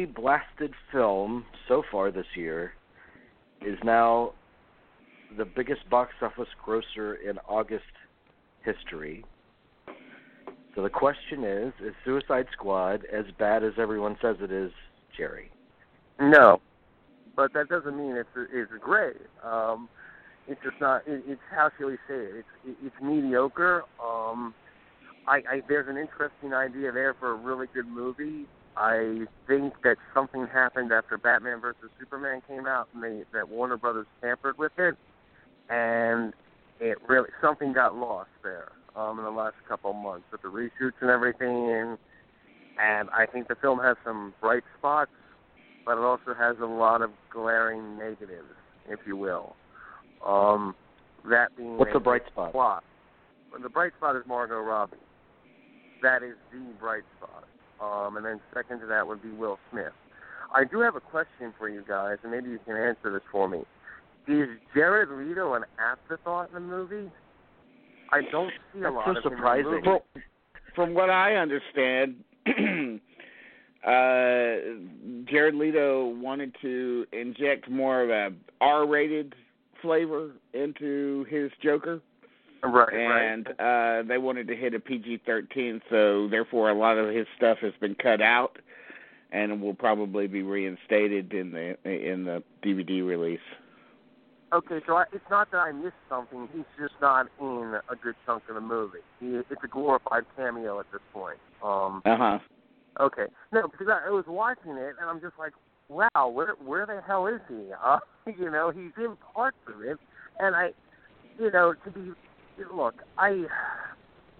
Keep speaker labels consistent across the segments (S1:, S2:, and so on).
S1: critically blasted film so far this year is now the biggest box office grosser in August history. So the question is: Is Suicide Squad as bad as everyone says it is, Jerry?
S2: No, but that doesn't mean it's it's great. Um, it's just not. It, it's how shall we say it? It's it, it's mediocre. Um, I, I there's an interesting idea there for a really good movie. I think that something happened after Batman versus Superman came out, and they, that Warner Brothers tampered with it, and it really something got lost there um, in the last couple of months with the reshoots and everything. And, and I think the film has some bright spots, but it also has a lot of glaring negatives, if you will. Um, that being
S1: what's
S2: a
S1: the bright spot?
S2: Plot. The bright spot is Margot Robbie. That is the bright spot. Um, and then second to that would be Will Smith. I do have a question for you guys, and maybe you can answer this for me. Is Jared Leto an afterthought in the movie? I don't see
S1: That's
S2: a lot
S1: so
S2: of
S1: surprising.
S2: him in the movie.
S3: From, from what I understand, uh, Jared Leto wanted to inject more of a R-rated flavor into his Joker,
S2: Right,
S3: and
S2: right.
S3: uh, they wanted to hit a PG-13. So therefore, a lot of his stuff has been cut out, and will probably be reinstated in the in the DVD release.
S2: Okay, so I, it's not that I missed something. He's just not in a good chunk of the movie. He, it's a glorified cameo at this point. Um,
S3: Uh huh.
S2: okay, no, because I, I was watching it and I'm just like, wow, where where the hell is he? Uh, you know, he's in parts of it, and I, you know, to be look, I.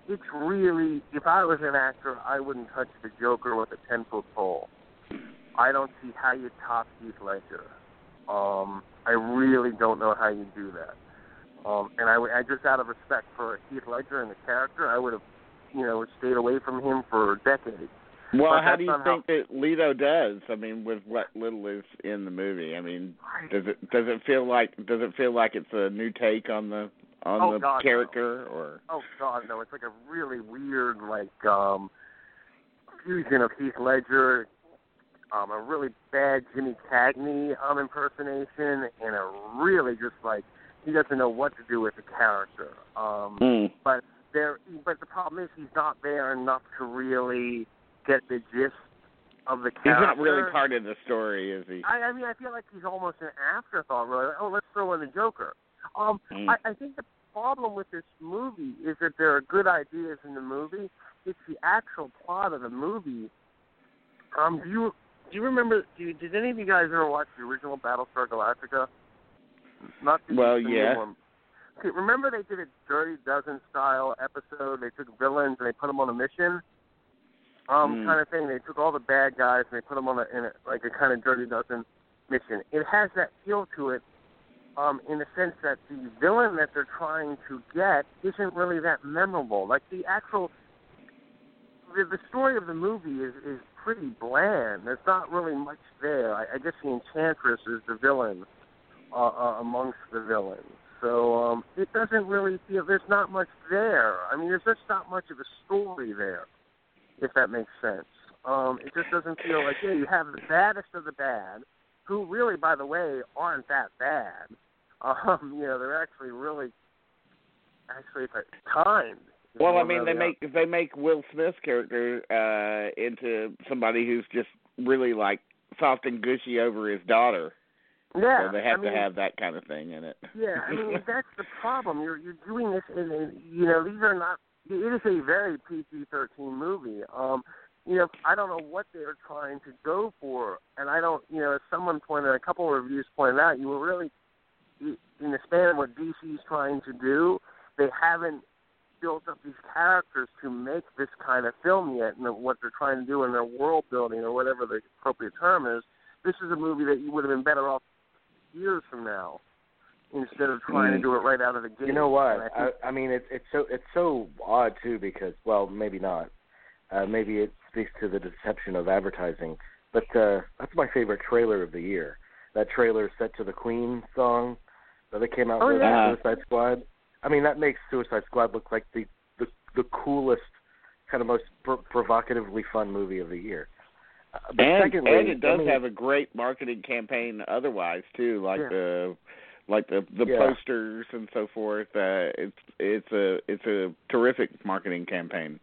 S2: It's really, if I was an actor, I wouldn't touch the Joker with a ten foot pole. I don't see how you top Heath Ledger. Um, I really don't know how you do that. Um, and I, I just out of respect for Heath Ledger and the character, I would have, you know, stayed away from him for decades.
S3: Well,
S2: But
S3: how do you
S2: how-
S3: think that Leto does? I mean, with what little is in the movie. I mean, does it does it feel like does it feel like it's a new take on the on
S2: Oh,
S3: the
S2: God, no.
S3: character or
S2: Oh God, no! It's like a really weird, like, um, fusion of Heath Ledger, um, a really bad Jimmy Cagney um impersonation, and a really just like he doesn't know what to do with the character. Um,
S3: Mm.
S2: but there, but the problem is he's not there enough to really get the gist of the character.
S3: he's not really part of the story, is he?
S2: I, I mean, I feel like he's almost an afterthought. Really, like, oh, let's throw in the Joker. Um,
S3: Mm.
S2: I, I think the problem with this movie is that there are good ideas in the movie. It's the actual plot of the movie. Um, do you do you remember? Do you, did any of you guys ever watch the original Battlestar Galactica? Not the,
S3: Well, yeah.
S2: one. Okay, remember they did a Dirty Dozen style episode. They took villains and they put them on a mission. Um,
S3: Mm.
S2: kind of thing. They took all the bad guys and they put them on a, in a like a kind of Dirty Dozen mission. It has that feel to it, um, in the sense that the villain that they're trying to get isn't really that memorable. Like the actual, the, the story of the movie is is pretty bland. There's not really much there. I, I guess the Enchantress is the villain uh, uh, amongst the villains. So um, it doesn't really feel there's not much there. I mean, there's just not much of a story there, if that makes sense. Um, it just doesn't feel like yeah, you have the baddest of the bad, who really, by the way, aren't that bad. Um, know, they're actually really, actually kind.
S3: Well, I mean, they make they make Will Smith's character uh into somebody who's just really like soft and gushy over his daughter.
S2: yeah,
S3: so they have
S2: I mean,
S3: to have that kind of thing in it.
S2: Yeah, I mean that's the problem. You're you're doing this in a you know these are not. It is a very PG-13 movie. Um, you know I don't know what they're trying to go for, and I don't. You know, as someone pointed, a couple of reviews pointed out, you were really in the span of what DC's trying to do. They haven't built up these characters to make this kind of film yet, and what they're trying to do in their world building or whatever the appropriate term is. This is a movie that you would have been better off years from now instead of trying to
S3: Mm.
S2: do it right out of the gate.
S1: You know what?
S2: I
S1: I, I mean, it's it's so it's so odd too because well, maybe not. Uh, maybe it speaks to the deception of advertising. But uh, that's my favorite trailer of the year. That trailer set to the Queen song that they came out
S2: Oh,
S1: with
S3: yeah.
S1: Suicide Squad. I mean, that makes Suicide Squad look like the the, the coolest, kind of most pr- provocatively fun movie of the year. but
S3: and,
S1: secondly,
S3: and it does
S1: I mean,
S3: have a great marketing campaign otherwise too, like
S2: Yeah.
S3: the like the the
S1: Yeah.
S3: posters and so forth. Uh, it's it's a it's a terrific marketing campaign.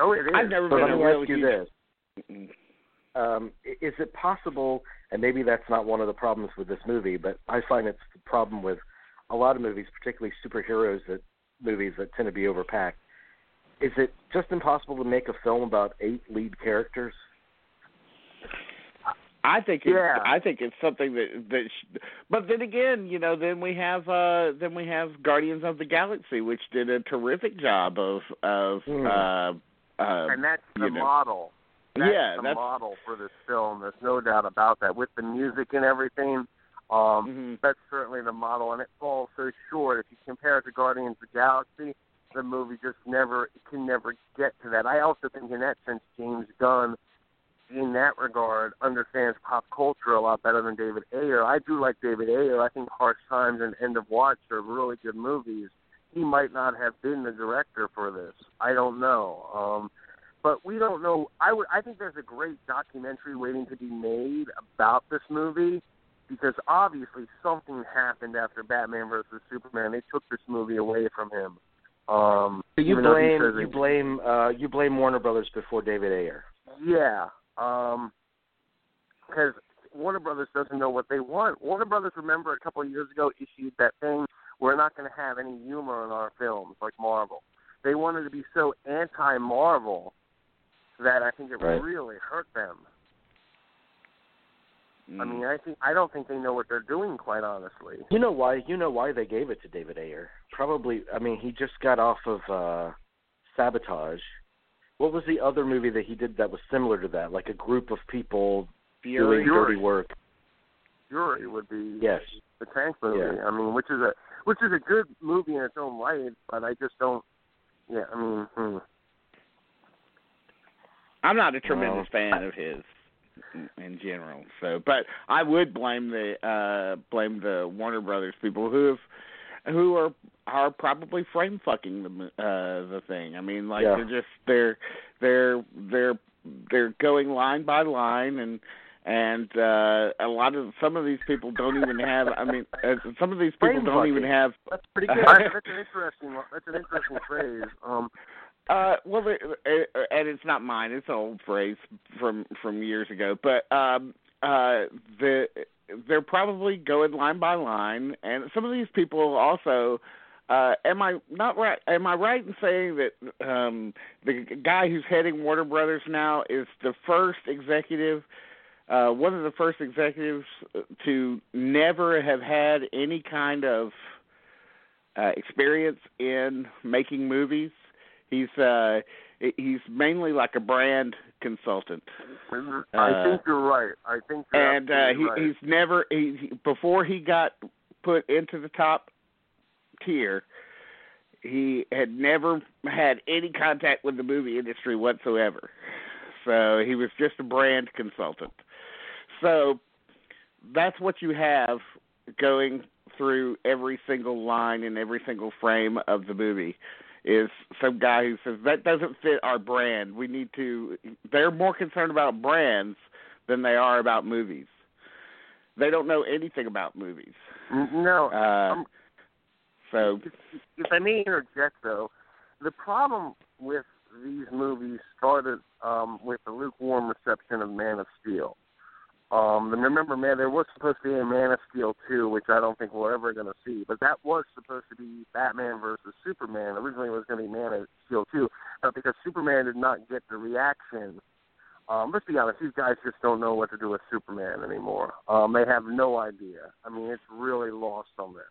S2: Oh, it is.
S3: I've never
S1: But
S3: been
S1: let
S3: a
S1: me
S3: real
S1: ask you
S3: huge.
S1: this: um, Is it possible? And maybe that's not one of the problems with this movie, but I find it's the problem with a lot of movies, particularly superheroes that movies that tend to be overpacked. Is it just impossible to make a film about eight lead characters?
S3: I think it's
S2: Yeah.
S3: I think it's something that that sh- but then again, you know, then we have uh then we have Guardians of the Galaxy which did a terrific job of of
S1: Hmm.
S3: uh uh
S2: and that's the
S3: you know.
S2: model. That's
S3: Yeah,
S2: the
S3: that's-
S2: model for this film. There's no doubt about that. With the music and everything, um,
S3: mhm.
S2: that's certainly the model, and it falls so short. If you compare it to Guardians of the Galaxy, the movie just never can never get to that. I also think in that sense, James Gunn, in that regard, understands pop culture a lot better than David Ayer. I do like David Ayer. I think Harsh Times and End of Watch are really good movies. He might not have been the director for this. I don't know. Um, but we don't know. I would. I think there's a great documentary waiting to be made about this movie because obviously something happened after Batman versus Superman. They took this movie away from him. Um,
S1: So you
S2: even though he
S1: blame you blame uh, you blame Warner Brothers before David Ayer.
S2: Yeah, um, because Warner Brothers doesn't know what they want. Warner Brothers, remember, a couple of years ago issued that thing: we're not going to have any humor in our films like Marvel. They wanted to be so anti-Marvel that I think it
S1: Right.
S2: really hurt them. I
S3: Mm.
S2: mean, I think I don't think they know what they're doing, quite honestly.
S1: You know why? You know why they gave it to David Ayer? Probably. I mean, he just got off of uh, Sabotage. What was the other movie that he did that was similar to that? Like a group of people
S3: Fury.
S1: doing dirty work.
S2: Fury would be
S1: Yes.
S2: the tank movie.
S1: Yeah.
S2: I mean, which is a which is a good movie in its own right, but I just don't. Yeah, I mean, hmm.
S3: I'm not a tremendous
S1: Well,
S3: fan of his in- general. So, but I would blame the uh blame the Warner Brothers people who have who are are probably frame fucking the uh the thing. I mean, like
S1: Yeah.
S3: they're just they're they're they're they're going line by line and and uh a lot of some of these people don't even have I mean uh, some of these people
S1: Frame
S3: don't even have
S1: That's pretty good.
S2: That's an interesting. That's an interesting phrase. Um,
S3: Uh, well, uh, and it's not mine; it's an old phrase from from years ago. But um, uh, the they're probably going line by line, and some of these people also. Uh, am I not right? Am I right in saying that um, the guy who's heading Warner Brothers now is the first executive, uh, one of the first executives to never have had any kind of uh, experience in making movies? He's uh he's mainly like a brand consultant.
S2: I
S3: Uh,
S2: think you're right. I think
S3: and uh he
S2: right.
S3: he's never he, he before he got put into the top tier he had never had any contact with the movie industry whatsoever so he was just a brand consultant so that's what you have going through every single line and every single frame of the movie is some guy who says that doesn't fit our brand we need to they're more concerned about brands than they are about movies. They don't know anything about movies.
S2: No.
S3: Uh,
S2: um,
S3: so
S2: if, if I may interject, though, the problem with these movies started um, with the lukewarm reception of Man of Steel. Um, and remember, man, there was supposed to be a Man of Steel 2, which I don't think we're ever going to see, but that was supposed to be Batman versus Superman. Originally, it was going to be Man of Steel 2, but because Superman did not get the reaction um, let's be honest, these guys just don't know what to do with Superman anymore. Um, they have no idea. I mean, it's really lost on them.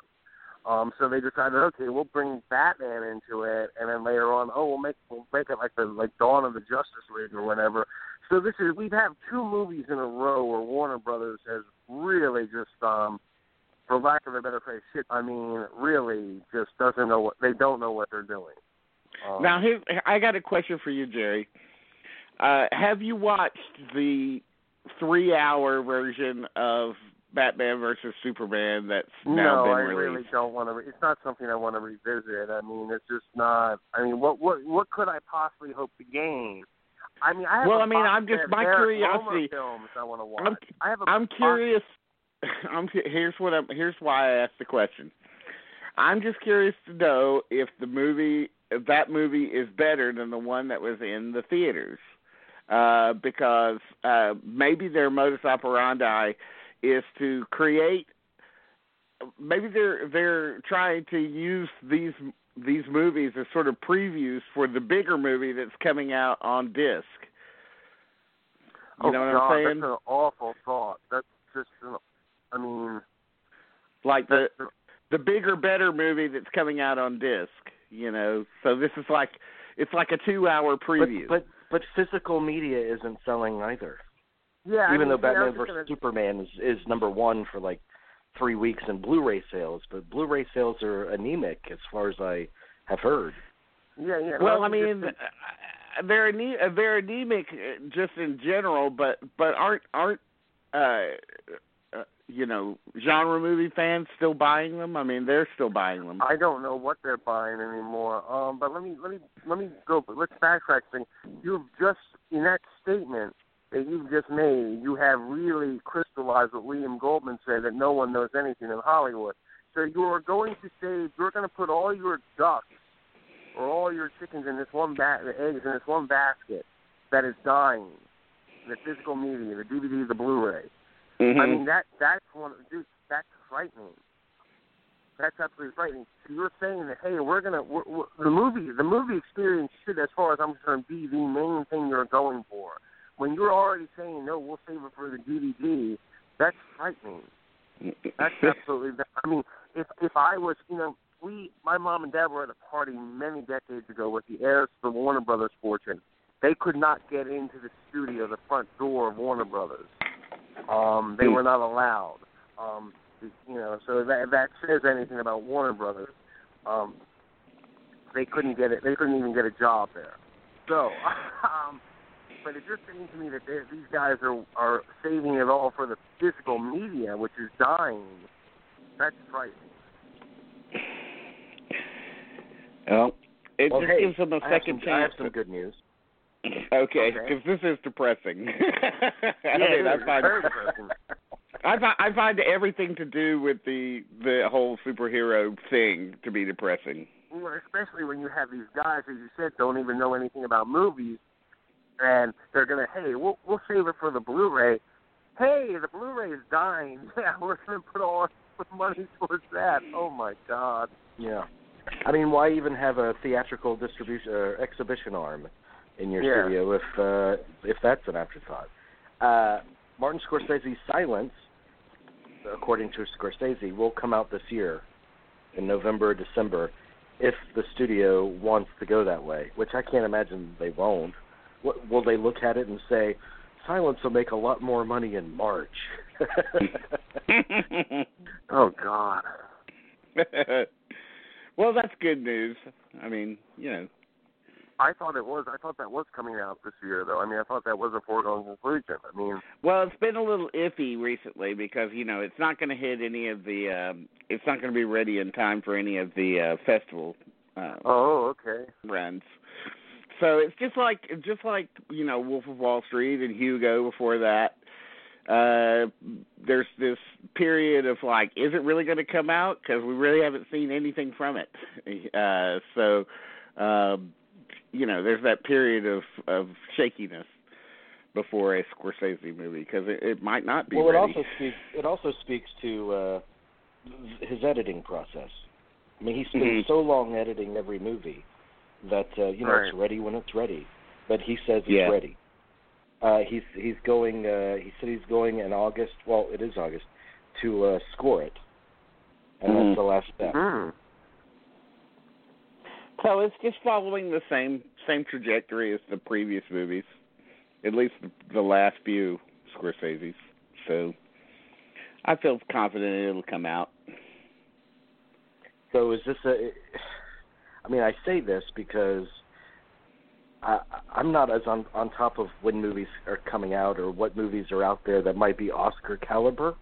S2: Um, so they decided, okay, we'll bring Batman into it, and then later on, oh, we'll make we'll make it like the like Dawn of the Justice League or whatever. So this is we've had two movies in a row where Warner Brothers has really just, um, for lack of a better phrase, shit. I mean, really just doesn't know what they don't know what they're doing. Um,
S3: now here I got a question for you, Jerry. Uh, have you watched the three-hour version of Batman versus Superman that's now
S2: no,
S3: been
S2: I
S3: released?
S2: really don't want to. Re- it's not something I want to revisit. I mean, it's just not. I mean, what what what could I possibly hope to gain? I mean, I have
S3: well,
S2: a
S3: I mean, I'm just my curiosity.
S2: Films I want to watch.
S3: I'm,
S2: I have a
S3: I'm curious. I'm here's what I'm here's why I asked the question. I'm just curious to know if the movie if that movie is better than the one that was in the theaters. Uh, because uh, maybe their modus operandi is to create. Maybe they're they're trying to use these these movies as sort of previews for the bigger movie that's coming out on disc. You
S2: oh
S3: know what
S2: God,
S3: I'm saying?
S2: that's an awful thought. That's just, an, I mean,
S3: like the the bigger, better movie that's coming out on disc. You know, so this is like it's like a two-hour
S1: But,
S3: preview.
S1: but but physical media isn't selling either.
S2: Yeah. I
S1: Even
S2: mean,
S1: though Batman
S2: was
S1: vs
S2: gonna-
S1: Superman is is number one for like three weeks in Blu-ray sales, but Blu-ray sales are anemic as far as I have heard.
S2: Yeah, yeah.
S3: well, I mean,
S2: just-
S3: uh, they're ane- uh, they're anemic uh, just in general, but but aren't aren't uh, uh you know genre movie fans still buying them? I mean, they're still buying them.
S2: I don't know what they're buying anymore. Um, but let me let me let me go. Let's backtrack. Thing. You've just in that statement that you've just made, you have really crystallized what William Goldman said that no one knows anything in Hollywood. So you are going to say you're going to put all your ducks or all your chickens in this one ba- the eggs in this one basket that is dying. The physical media, the DVD, the Blu-ray.
S3: Mm-hmm.
S2: I mean that that's one dude, that's frightening. That's absolutely frightening. So you're saying that hey, we're gonna we're, we're, the movie the movie experience should, as far as I'm concerned, be the main thing you're going for. When you're already saying no, we'll save it for the DVD. That's frightening. That's absolutely. I mean, if if I was, you know, we, my mom and dad were at a party many decades ago with the heirs to the Warner Brothers fortune. They could not get into the studio, the front door of Warner Brothers. Um, they were not allowed. Um, you know, so that if that says anything about Warner Brothers. Um, they couldn't get it. They couldn't even get a job there. So, um, but if you're saying to me that they- these guys are are saving it all for the physical media, which is dying, that's frightening.
S3: Well, it
S1: Well,
S3: just
S1: hey,
S3: gives them a
S1: I have
S3: second
S1: some, I have
S3: chance.
S1: some good news.
S3: Okay,
S2: Okay.
S3: because this is depressing. I
S2: Yeah,
S3: mean,
S2: it
S3: I
S2: is.
S3: find I find I find everything to do with the the whole superhero thing to be depressing.
S2: Well, especially when you have these guys, as you said, don't even know anything about movies, and they're gonna, hey, we'll we'll save it for the Blu-ray. Hey, the Blu-ray is dying. Yeah, we're gonna put all our money towards that. Oh my God.
S1: Yeah. I mean, why even have a theatrical distribution or exhibition arm in your
S2: Yeah.
S1: studio if uh, if that's an afterthought? Uh, Martin Scorsese's Silence, according to Scorsese, will come out this year in November or December if the studio wants to go that way, which I can't imagine they won't. What, will they look at it and say, Silence will make a lot more money in March?
S2: Oh God.
S3: well, that's good news. I mean, you know,
S2: I thought it was. I thought that was coming out this year, though. I mean, I thought that was a foregone conclusion. I mean,
S3: well, it's been a little iffy recently because you know it's not going to hit any of the. Um, it's not going to be ready in time for any of the uh, festival uh,
S2: oh, okay.
S3: runs. So it's just like just like you know Wolf of Wall Street and Hugo before that. Uh, there's this period of like, is it really going to come out? Because we really haven't seen anything from it. Uh, so, um, you know, there's that period of of shakiness before a Scorsese movie because it, it might not be
S1: well,
S3: ready.
S1: it also speaks. It also speaks to uh, his editing process. I mean, he spends
S3: Mhm.
S1: so long editing every movie that uh, you know
S2: Right.
S1: it's ready when it's ready. But he says it's
S3: Yeah.
S1: ready. Uh, he's he's going. Uh, he said he's going in August. Well, it is August to uh, score it, and
S3: Mhm.
S1: that's the last step.
S2: Hmm.
S3: So it's just following the same same trajectory as the previous movies, at least the, the last few Scorsese's. So I feel confident it'll come out.
S1: So is this a? I mean, I say this because I, I'm not as on on top of when movies are coming out or what movies are out there that might be Oscar caliber,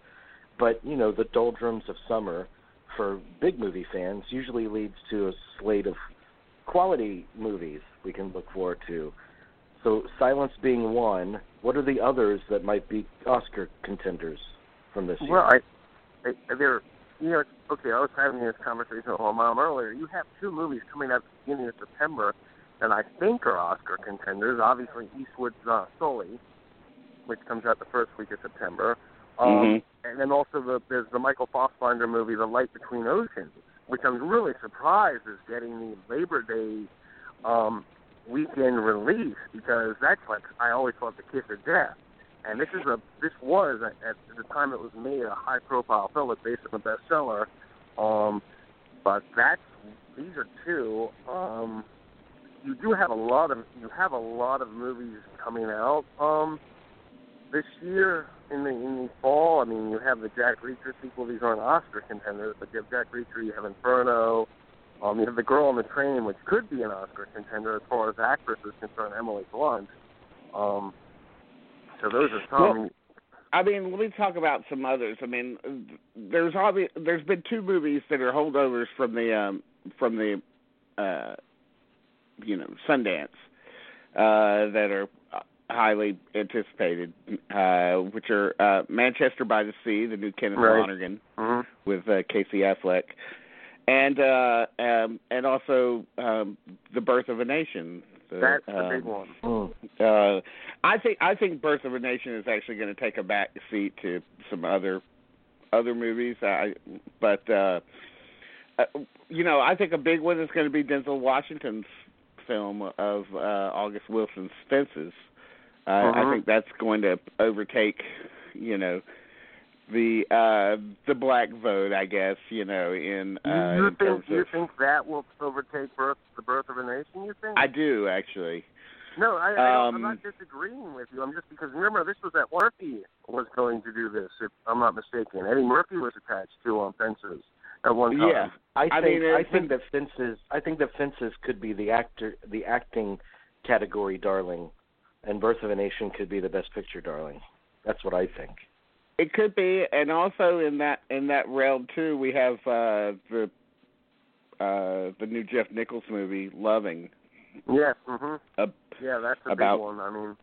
S1: but you know, the doldrums of summer for big movie fans usually leads to a slate of quality movies we can look forward to. So Silence being one, what are the others that might be Oscar contenders from this year?
S2: Well, I, I they're you know, okay, I was having this conversation with my mom earlier. You have two movies coming out at the beginning of September that I think are Oscar contenders. Obviously, Eastwood's uh, Sully, which comes out the first week of September. Um,
S3: mm-hmm.
S2: And then also the, there's the Michael Fassbender movie, The Light Between Oceans, which I'm really surprised is getting the Labor Day um, weekend release because that's like I always thought the kiss of death. And this is a this was at the time it was made a high profile film. It's based on a bestseller. Um, but that's these are two. Um, you do have a lot of you have a lot of movies coming out um, this year in the in the fall. I mean, you have the Jack Reacher sequel. These aren't Oscar contenders, but you have Jack Reacher. You have Inferno. Um, you have The Girl on the Train, which could be an Oscar contender as far as actress is concerned. Emily Blunt. Um, so those are some.
S3: Well, I mean, let me talk about some others. I mean, there's obvi- there's been two movies that are holdovers from the um, from the uh, you know Sundance uh, that are highly anticipated, uh, which are uh, Manchester by the Sea, the new Kenneth
S2: right.
S3: Lonergan
S2: mm-hmm.
S3: with uh, Casey Affleck, and uh, um, and also um, the Birth of a Nation. The,
S2: That's the
S3: um,
S2: big one.
S3: Uh, I think I think Birth of a Nation is actually going to take a back seat to some other other movies. I but uh, uh, you know I think a big one is going to be Denzel Washington's film of uh, August Wilson's Fences. Uh,
S2: uh-huh.
S3: I think that's going to overtake, you know, the uh the black vote, I guess, you know, in uh
S2: you
S3: in
S2: think you
S3: of,
S2: think that will overtake birth the birth of a nation? You think?
S3: I do actually.
S2: No, I, I don't, I'm
S3: um,
S2: not disagreeing with you. I'm just because remember this was that Murphy was going to do this. If I'm not mistaken, Eddie Murphy was attached to on fences at one time.
S3: Yeah.
S1: I
S3: I
S1: think
S3: mean,
S1: I think
S3: been-
S1: that fences I think that fences could be the actor the acting category darling, and Birth of a Nation could be the best picture darling. That's what I think.
S3: It could be, and also in that in that realm too, we have uh the uh the new Jeff Nichols movie, Loving.
S2: Yes. Mhm.
S3: Uh,
S2: Yeah, that's a
S3: About-
S2: big one. I mean,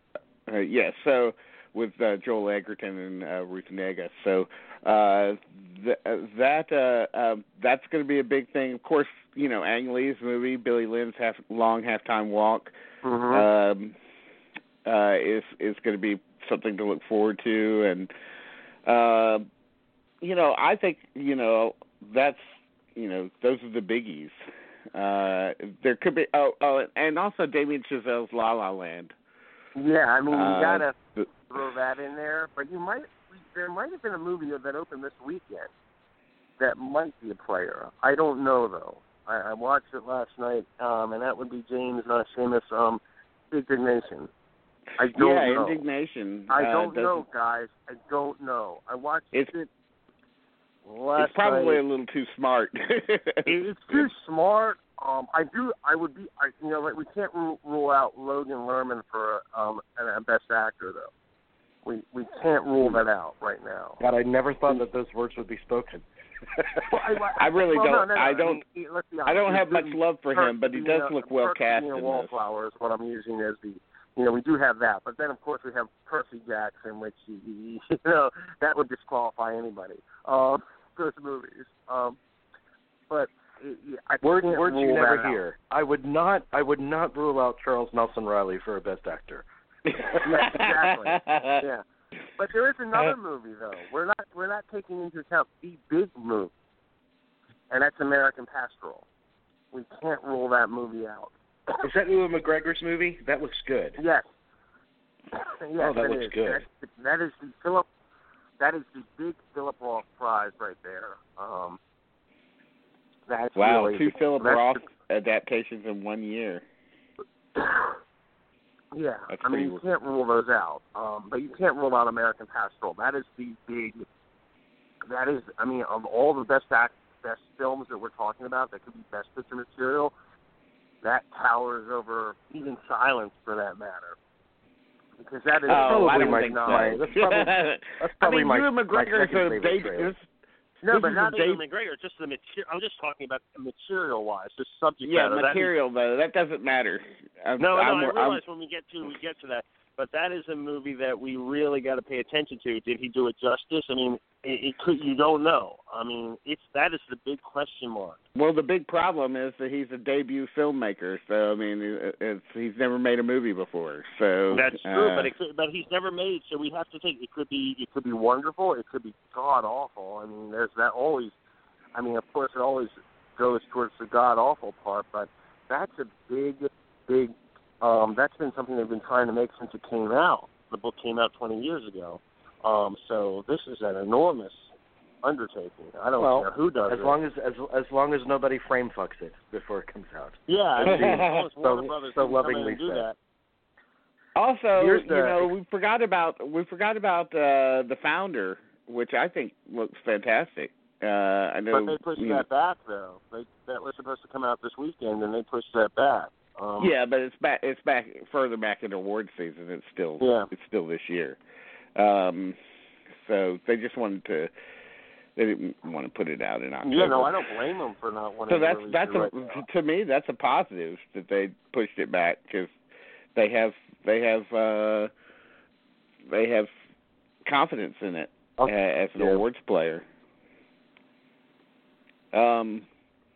S3: uh, yeah, so with uh, Joel Edgerton and uh, Ruth Negga. So uh, th- uh, that uh, uh, that's going to be a big thing. Of course, you know Ang Lee's movie, Billy Lynn's half long halftime walk,
S2: mhm.
S3: um, uh, is is going to be something to look forward to, and uh, you know I think you know that's you know those are the biggies. Uh, there could be oh oh and also Damien Chazelle's La La Land.
S2: yeah, I mean, you
S3: Uh,
S2: gotta throw that in there. But you might there might have been a movie that opened this weekend that might be a player. I don't know though. I, I watched it last night, um, and that would be James uh, Schamus um, Indignation. I don't
S3: yeah,
S2: know.
S3: indignation.
S2: I
S3: uh,
S2: don't
S3: doesn't-
S2: know, guys. I don't know. I watched it last
S3: It's probably
S2: night.
S3: a little too smart.
S2: It's too smart. Um, I do. I would be. I, you know, like we can't rule, rule out Logan Lerman for um a, a best actor though. We we can't rule that out right now.
S1: God, I never thought that those words would be spoken.
S2: Well,
S3: I really
S2: well,
S3: don't-
S2: No, no, no.
S3: I don't-
S2: mean,
S3: I don't have much love for him, but he does
S2: Percy,
S3: look well
S2: Percy
S3: cast
S2: and
S3: in this.
S2: Wallflower is what I'm using as the. You know, we do have that, but then of course we have Percy Jackson, which you know that would disqualify anybody. Um, those movies. Um, but I
S1: Words words you never
S2: that out.
S1: hear. I would not I would not rule out Charles Nelson Reilly for a best actor.
S2: Yeah, exactly. yeah. But there is another movie though. We're not we're not taking into account the big movie, and that's American Pastoral. We can't rule that movie out.
S1: Is that Ewan McGregor's movie? That looks good.
S2: Yes. yes,
S1: Oh, that
S2: it
S1: looks
S2: is.
S1: good.
S2: That's, that is the Philip. That is the big Philip Roth prize right there. Um, that's
S3: wow,
S2: really
S3: two Philip
S2: that's
S3: Roth adaptations in one year.
S2: Yeah,
S3: That's
S2: I mean you can't rule those out, um, but you can't rule out American Pastoral. That is the big. That is, I mean, of all the best act, best films that we're talking about, that could be best picture material. That towers over even Silence, for that matter, because that is
S3: Oh, I
S1: probably
S3: don't
S1: my-
S3: think
S1: my-
S3: so.
S1: that's probably- That's probably
S3: I mean,
S1: my,
S3: Ewan
S1: my
S3: McGregor is a
S1: favorite
S3: big.
S1: trailer.
S2: No,
S3: this
S2: but not even
S3: date-
S2: McGregor. Just the material. I'm just talking about material wise, the subject
S3: Yeah,
S2: matter. That is-
S3: material though that doesn't matter. I'm,
S2: No, no,
S3: I'm,
S2: I
S3: I'm-
S2: realize when we get to we get to that, but that is a movie that we really got to pay attention to. Did he do it justice? I mean, it, it could you don't know. I mean, it's that is the big question mark.
S3: Well, the big problem is that he's a debut filmmaker, so I mean, it- it's, he's never made a movie before. So
S2: That's true,
S3: uh,
S2: but it could, but he's never made. So we have to take. It could be it could be wonderful. It could be god awful. I mean, there's that always. I mean, of course, it always goes towards the god awful part, but that's a big, big. Um, that's been something they've been trying to make since it came out. The book came out 20 years ago. Um, so this is an enormous undertaking. I don't
S1: Well,
S2: care who does
S1: as
S2: it.
S1: long as as as long as nobody frame fucks it before it comes out.
S2: yeah, I mean, as long as
S1: So- so
S2: didn't come in
S1: lovingly said.
S2: that.
S3: also,
S1: Here's
S3: you
S1: the-
S3: know, we forgot about we forgot about uh, the founder, which I think looks fantastic. Uh, I know.
S2: But they pushed
S3: you
S2: that back, though. They, that was supposed to come out this weekend, and they pushed that back. Um,
S3: Yeah, but it's back. It's back further back in award season. It's still.
S2: Yeah.
S3: It's still this year. Um, so they just wanted to. They didn't want to put it out in October.
S2: Yeah, no, I don't blame them for not wanting
S3: So that's
S2: to
S3: that's
S2: it right
S3: to me that's a positive that they pushed it back because they have they have uh they have confidence in it
S1: Okay.
S3: as an
S1: Yeah.
S3: awards player. Um.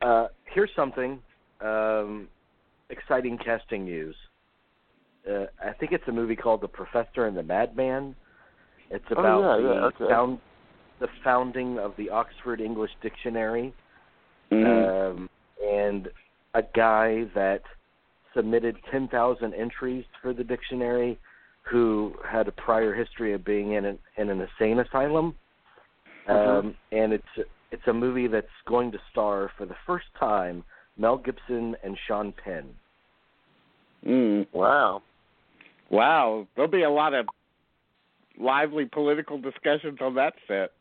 S1: Uh, here's something um, exciting casting news. Uh, I think it's a movie called The Professor and the Madman. It's
S2: Oh,
S1: about
S2: yeah,
S1: the
S2: yeah, okay.
S1: found the founding of the Oxford English Dictionary,
S3: mhm.
S1: um, and a guy that submitted 10,000 entries for the dictionary, who had a prior history of being in an in an insane asylum, um, and it's it's a movie that's going to star for the first time Mel Gibson and Sean Penn.
S3: Mm.
S2: Wow.
S3: Wow, there'll be a lot of lively political discussions on that set.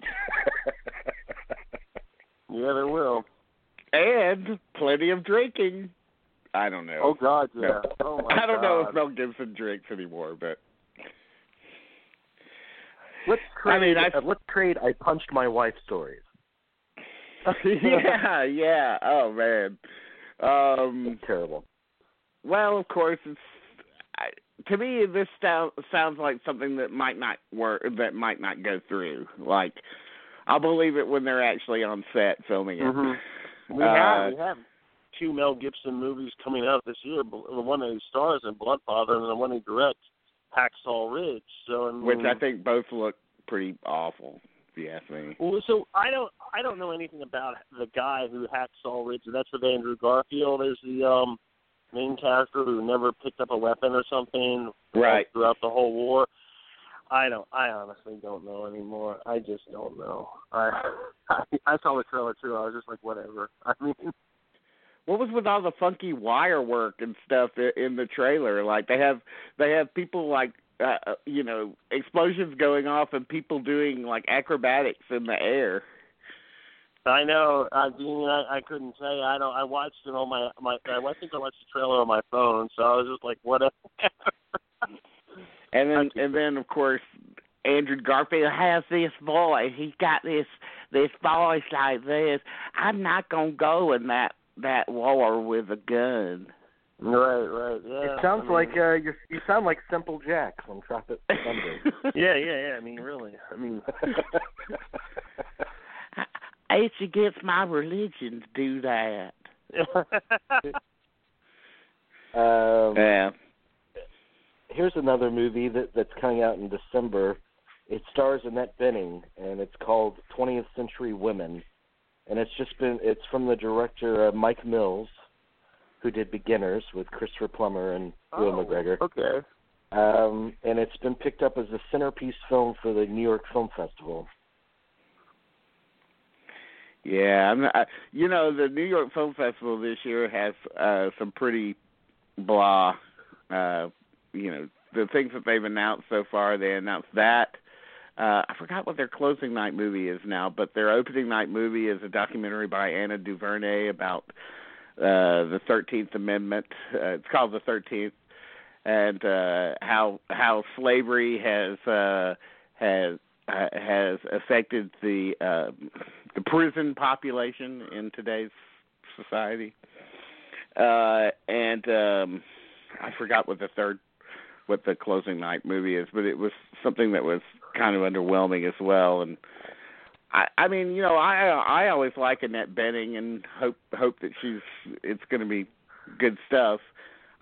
S2: Yeah, there will.
S3: and plenty of drinking. I don't know.
S2: Oh God, yeah.
S3: No.
S2: Oh my
S3: I don't know if Mel Gibson drinks anymore, but
S1: let's
S3: I mean, I-
S1: uh, let's trade. I punched my wife stories.
S3: yeah, yeah. Oh man. Um
S1: terrible.
S3: well, of course it's I, to me this sound, sounds like something that might not work that might not go through. Like I'll believe it when they're actually on set filming it.
S2: Mhm. We
S3: Uh,
S2: have we have two Mel Gibson movies coming out this year. The one that he stars in, Blood Father, and the one he directs, Hacksaw Ridge. So I mean,
S3: Which I think both look pretty awful, if you ask me.
S2: Well, so I don't I don't know anything about the guy who Hacksaw Ridge. That's with Andrew Garfield as the um main character who never picked up a weapon or something
S3: Right.
S2: throughout the whole war. I don't. I honestly don't know anymore. I just don't know. I I, I saw the trailer too. I was just like, whatever. I mean,
S3: What was with all the funky wire work and stuff in the trailer? Like they have they have people like uh, you know explosions going off and people doing like acrobatics in the air.
S2: I know. I mean, I, I couldn't say. I don't. I watched it on my my. I think I watched the trailer on my phone, so I was just like, whatever.
S3: And then and then of course Andrew Garfield has this voice. He's got this this voice like this. I'm not gonna go in that that war with a gun.
S2: Right, right. Yeah.
S1: it sounds
S2: I mean,
S1: like uh, you you sound like Simple Jack from Tropic Thunder.
S2: Yeah, yeah, yeah. I mean, really. I mean.
S3: it's against my religion to do that.
S1: um,
S3: Yeah.
S1: here's another movie that that's coming out in December. It stars Annette Bening, and it's called 20th Century Women, and it's just been it's from the director uh, Mike Mills, who did Beginners with Christopher Plummer and Ewan
S2: Oh,
S1: McGregor,
S2: Okay.
S1: um, and it's been picked up as a centerpiece film for the New York Film Festival.
S3: Yeah, I'm not, I, you know the New York Film Festival this year has uh some pretty blah uh you know the things that they've announced so far they announced that uh I forgot what their closing night movie is now but their opening night movie is a documentary by Anna DuVernay about uh the 13th amendment uh, it's called the 13th and uh how how slavery has uh has uh, has affected the uh, the prison population in today's society. Uh, and um, I forgot what the third, what the closing night movie is, but it was something that was kind of underwhelming as well. And I, I mean, you know, I I always like Annette Bening and hope hope that she's it's going to be good stuff.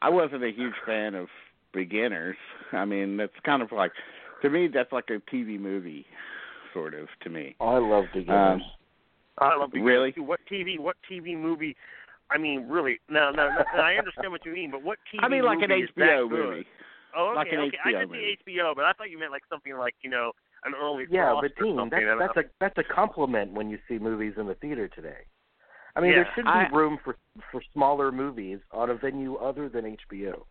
S3: I wasn't a huge fan of Beginners. I mean, that's kind of like to me that's like a TV movie, sort of to me.
S1: I love Beginners.
S3: Um,
S2: I love Beginners
S3: Really?
S2: too. What TV? What TV movie? I mean, really? No, no, no. I understand what you mean, but what TV?
S3: I mean, like an
S2: movie is
S3: HBO
S2: that good?
S3: movie.
S2: Oh, okay,
S3: Like an
S2: okay. I
S3: HBO
S2: did
S3: movie.
S2: the HBO, but I thought you meant like something like you know an early
S1: yeah, but Dean, that's that's a that's a compliment when you see movies in the theater today. I mean,
S2: Yeah,
S1: there should be
S3: I-
S1: room for for smaller movies on a venue other than HBO.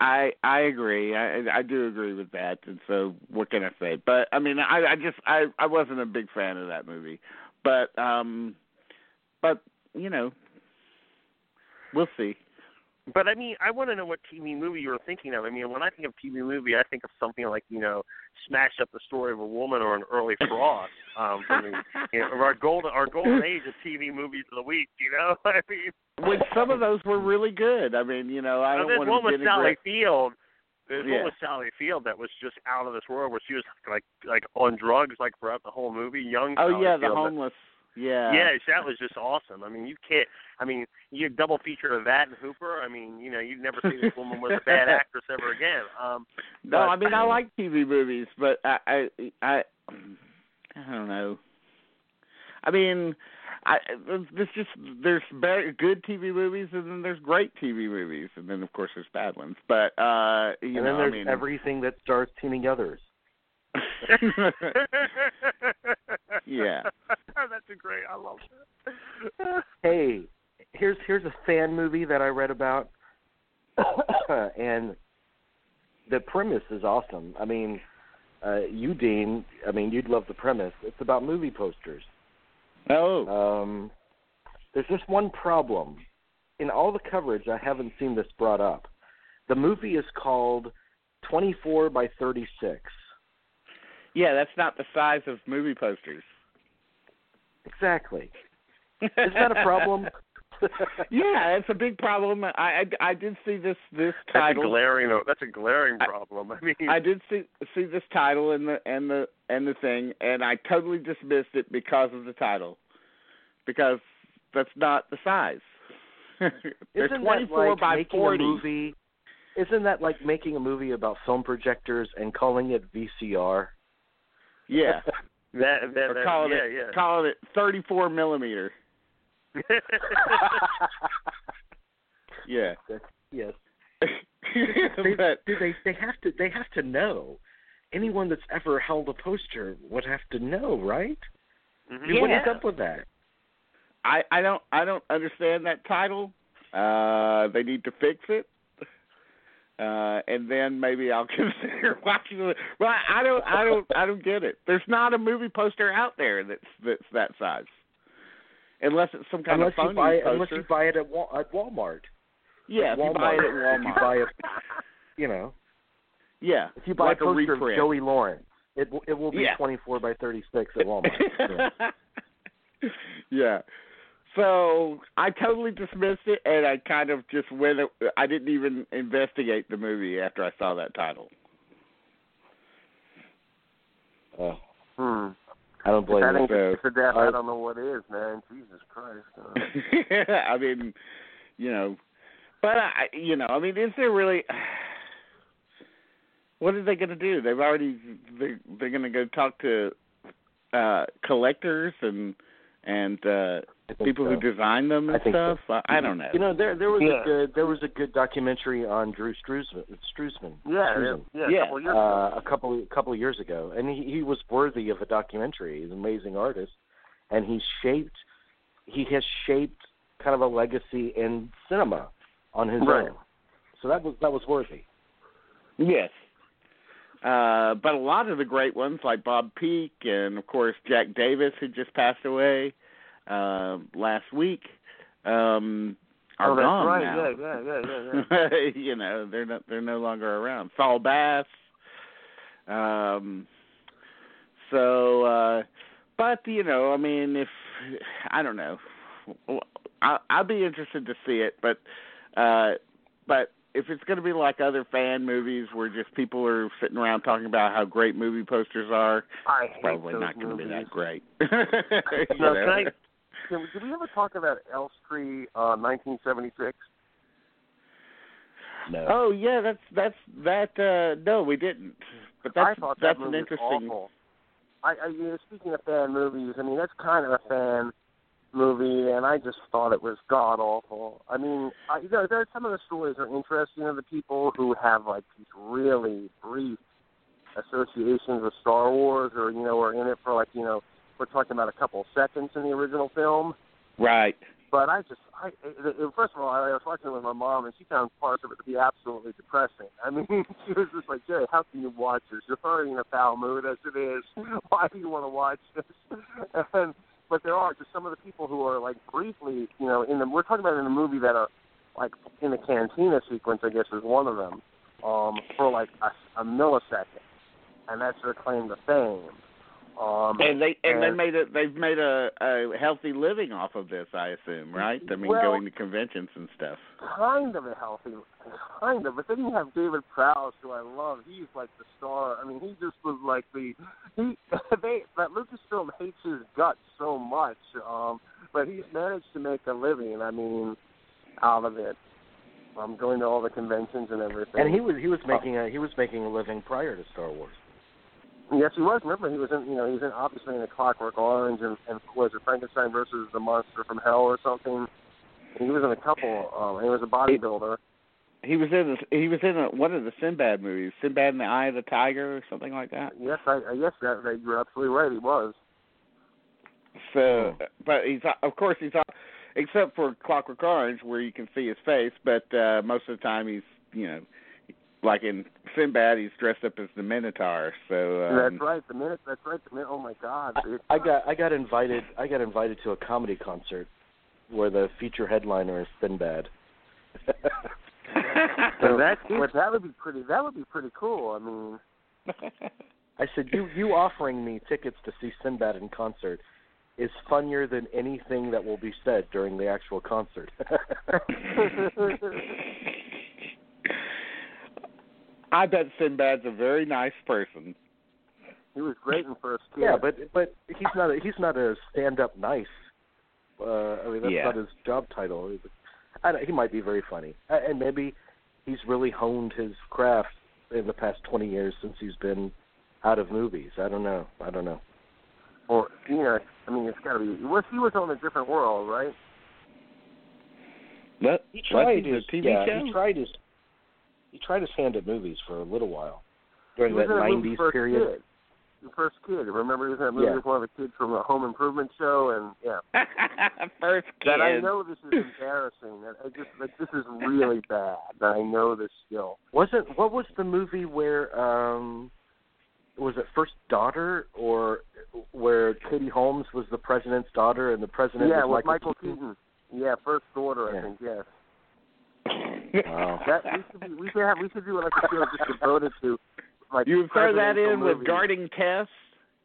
S3: I I agree. I I do agree with that. And so what can I say? But I mean, I I just I I wasn't a big fan of that movie. But um but you know, we'll see.
S2: But I mean, I want to know what TV movie you were thinking of. I mean, when I think of TV movie, I think of something like you know, Smash Up the Story of a Woman or an Early Frost. um, from the, you know, our golden our golden age of TV movies of the week. You know, I mean,
S3: Which some of those were really good. I mean, you know, I don't want
S2: one
S3: to
S2: with Sally. Field. There's
S3: Yeah.
S2: one with Sally Field that was just out of this world, where she was like like on drugs like throughout the whole movie. Young.
S3: Oh
S2: Sally
S3: yeah, the
S2: Field, but-
S3: homeless. Yeah.
S2: Yeah, that was just awesome. I mean, you can't. I mean, you double feature of that and Hooper. I mean, you know, you'd never see this woman was a bad actress ever again. Um,
S3: No,
S2: but-
S3: I mean I like TV movies, but I I I I don't know. I mean, I there's just there's very good TV movies and then there's great TV movies and then of course there's bad ones. But uh you
S1: and
S3: know,
S1: then there's
S3: I mean
S1: everything that stars Tina Yothers.
S3: Yeah.
S2: that's a great. I love that.
S1: Hey, here's here's a fan movie that I read about, and the premise is awesome. I mean, uh, you Dean, I mean, you'd love the premise. It's about movie posters.
S3: oh.
S1: Um, there's just one problem. In all the coverage, I haven't seen this brought up. The movie is called 24 by 36.
S3: Yeah, that's not the size of movie posters.
S1: Exactly. Is that a problem?
S3: yeah, it's a big problem. I I, I did see this this title.
S2: That's a
S3: title.
S2: glaring. That's a glaring problem. I mean,
S3: I did see see this title and the and the and the thing, and I totally dismissed it because of the title, because that's not the size. They're
S1: Isn't
S3: twenty
S1: that like
S3: by
S1: making
S3: forty.
S1: a movie? Isn't that like making a movie about film projectors and calling it VCR?
S3: Yeah,
S2: that, that,
S3: or
S2: that
S3: calling
S2: yeah,
S3: it
S2: yeah.
S3: calling it thirty four millimeter. Yeah,
S1: yes.
S3: but
S1: They, do they they have to they have to know. Anyone that's ever held a poster would have to know, right?
S2: Mhm.
S1: I mean, What is up with that?
S3: I I don't I don't understand that title. Uh, they need to fix it. Uh, and then maybe I'll consider watching it. Well, I don't, I don't, I don't get it. There's not a movie poster out there that's that's that size, unless it's some kind
S1: Unless
S3: of phony
S1: you buy
S3: poster.
S1: unless you buy it at, Wal- at Walmart.
S3: yeah, if you
S1: Walmart.
S3: buy it at Walmart.
S1: you buy it, you know,
S3: yeah,
S1: if you buy
S3: like
S1: a poster
S3: reprint.
S1: of Joey Lawrence, it will- it will be
S3: Yeah.
S1: 24 by 36 at Walmart. yeah.
S3: yeah. So I totally dismissed it, and I kind of just went. I didn't even investigate the movie after I saw that title.
S1: Uh,
S2: Hmm.
S1: I don't blame
S2: That
S1: you.
S2: ain't
S3: So-
S2: to death.
S1: I-
S2: I don't know what is, man. Jesus Christ. Uh,
S3: I mean, you know, but I, you know, I mean, is there really? What are they going to do? They've already they they're going to go talk to uh collectors and and uh
S1: I think
S3: people
S1: so.
S3: who design them and
S1: think so.
S3: stuff. I, I don't know.
S1: You know, there there was
S2: Yeah.
S1: a good there was a good documentary on Drew Struzman. Struzman.
S2: yeah, yeah,
S1: Struzan.
S2: yeah.
S3: Yeah.
S2: A couple of years ago.
S1: uh, a couple a couple of years ago, and he, he was worthy of a documentary. He's an amazing artist, and he shaped he has shaped kind of a legacy in cinema on his
S2: Right.
S1: own. So that was that was worthy.
S3: Yes. Uh, but a lot of the great ones, like Bob Peak and of course Jack Davis, who just passed away uh, last week, um, are
S2: oh,
S3: gone
S2: right.
S3: now.
S2: Yeah, yeah, yeah,
S3: you know, they're not they're no longer around. Saul Bass. Um, so, uh, but you know, I mean, if I don't know, I, I'll be interested to see it, but, uh, but if it's going to be like other fan movies where just people are sitting around talking about how great movie posters are,
S2: I
S3: it's probably not going to be that great. you
S2: No,
S3: know?
S2: can I- Can, did we ever talk about Elstree, uh, 1976?
S1: No.
S3: Oh yeah, that's that's that. uh No, we didn't. But that's
S2: I thought
S3: that's
S2: that
S3: an interesting.
S2: was awful. I, I you know, speaking of fan movies, I mean that's kind of a fan movie, and I just thought it was god awful. I mean, I, you know, there some of the stories are interesting of the people who have like these really brief associations with Star Wars, or you know, are in it for like you know, we're talking about a couple seconds in the original film.
S3: Right.
S2: But I just, I first of all, I was watching it with my mom, and she found parts of it to be absolutely depressing. I mean, she was just like, Jerry, how can you watch this? You're already in a foul mood as it is. Why do you want to watch this? And but there are just some of the people who are like briefly, you know, in the we're talking about in the movie that are like in the cantina sequence, I guess is one of them, um, for like a, a millisecond, and that's their claim to fame. Um,
S3: And they and they made a they've made a, a healthy living off of this, I assume, right? I mean,
S2: Well-
S3: going to conventions and stuff.
S2: kind of a healthy, kind of. But then you have David Prowse, who I love. He's like the star. I mean, he just was like the he. They that Lucasfilm hates his guts so much, um, but he's managed to make a living. I mean, out of it. Um, going to all the conventions and everything.
S1: And he was he was making a he was making a living prior to Star Wars.
S2: Yes, he was. Remember, he was in. You know, he was in obviously in the Clockwork Orange and and was it Frankenstein versus the Monster from Hell or something. He was in a couple. Um, he was a bodybuilder.
S3: He was in the, he was in a, one of the Sinbad movies, Sinbad and the Eye of the Tiger or something like that.
S2: Yes, I, I yes, that, that you're absolutely right. He was.
S3: So, but he's of course he's except for Clockwork Orange where you can see his face, but uh most of the time he's you know like in Sinbad he's dressed up as the Minotaur. So um,
S2: that's right. The minute. That's right. The minute. Oh my God.
S1: I, I got I got invited I got invited to a comedy concert where the feature headliner is Sinbad.
S2: So that, but that would be pretty. That would be pretty cool. I mean,
S1: I said, "You you offering me tickets to see Sinbad in concert is funnier than anything that will be said during the actual concert."
S3: I bet Sinbad's a very nice person.
S2: he was great in First Kid.
S1: yeah, but but he's not a, he's not a stand up nice. Uh, I mean, that's
S3: Yeah.
S1: not his job title. I don't, he might be very funny, Uh, and maybe he's really honed his craft in the past twenty years since he's been out of movies. I don't know. I don't know.
S2: or you know, I mean, it's got to be. Was he was on a different world, right?
S3: What?
S1: He tried
S3: he's
S1: his
S3: TV
S1: yeah,
S3: show?
S1: he tried his he tried his hand at movies for a little while during that
S2: in that movie
S1: '90s
S2: First
S1: period.
S2: Kid. The First Kid. Remember, he was in that movie
S1: Yeah.
S2: with one of the kids from the Home Improvement Show, and yeah.
S3: First kid.
S2: That I know this is embarrassing. That I just like this is really bad. That I know this still.
S1: Wasn't what was the movie where um was it First Daughter or where Katie Holmes was the president's daughter and the president
S2: yeah,
S1: was
S2: with Michael Keaton. Yeah, First Order. I
S1: Yeah.
S2: think yes.
S1: Wow.
S2: That we should be, we should have we should do like a show just devoted to like
S3: you throw that in
S2: presidential
S3: with
S2: movies.
S3: guarding Tess.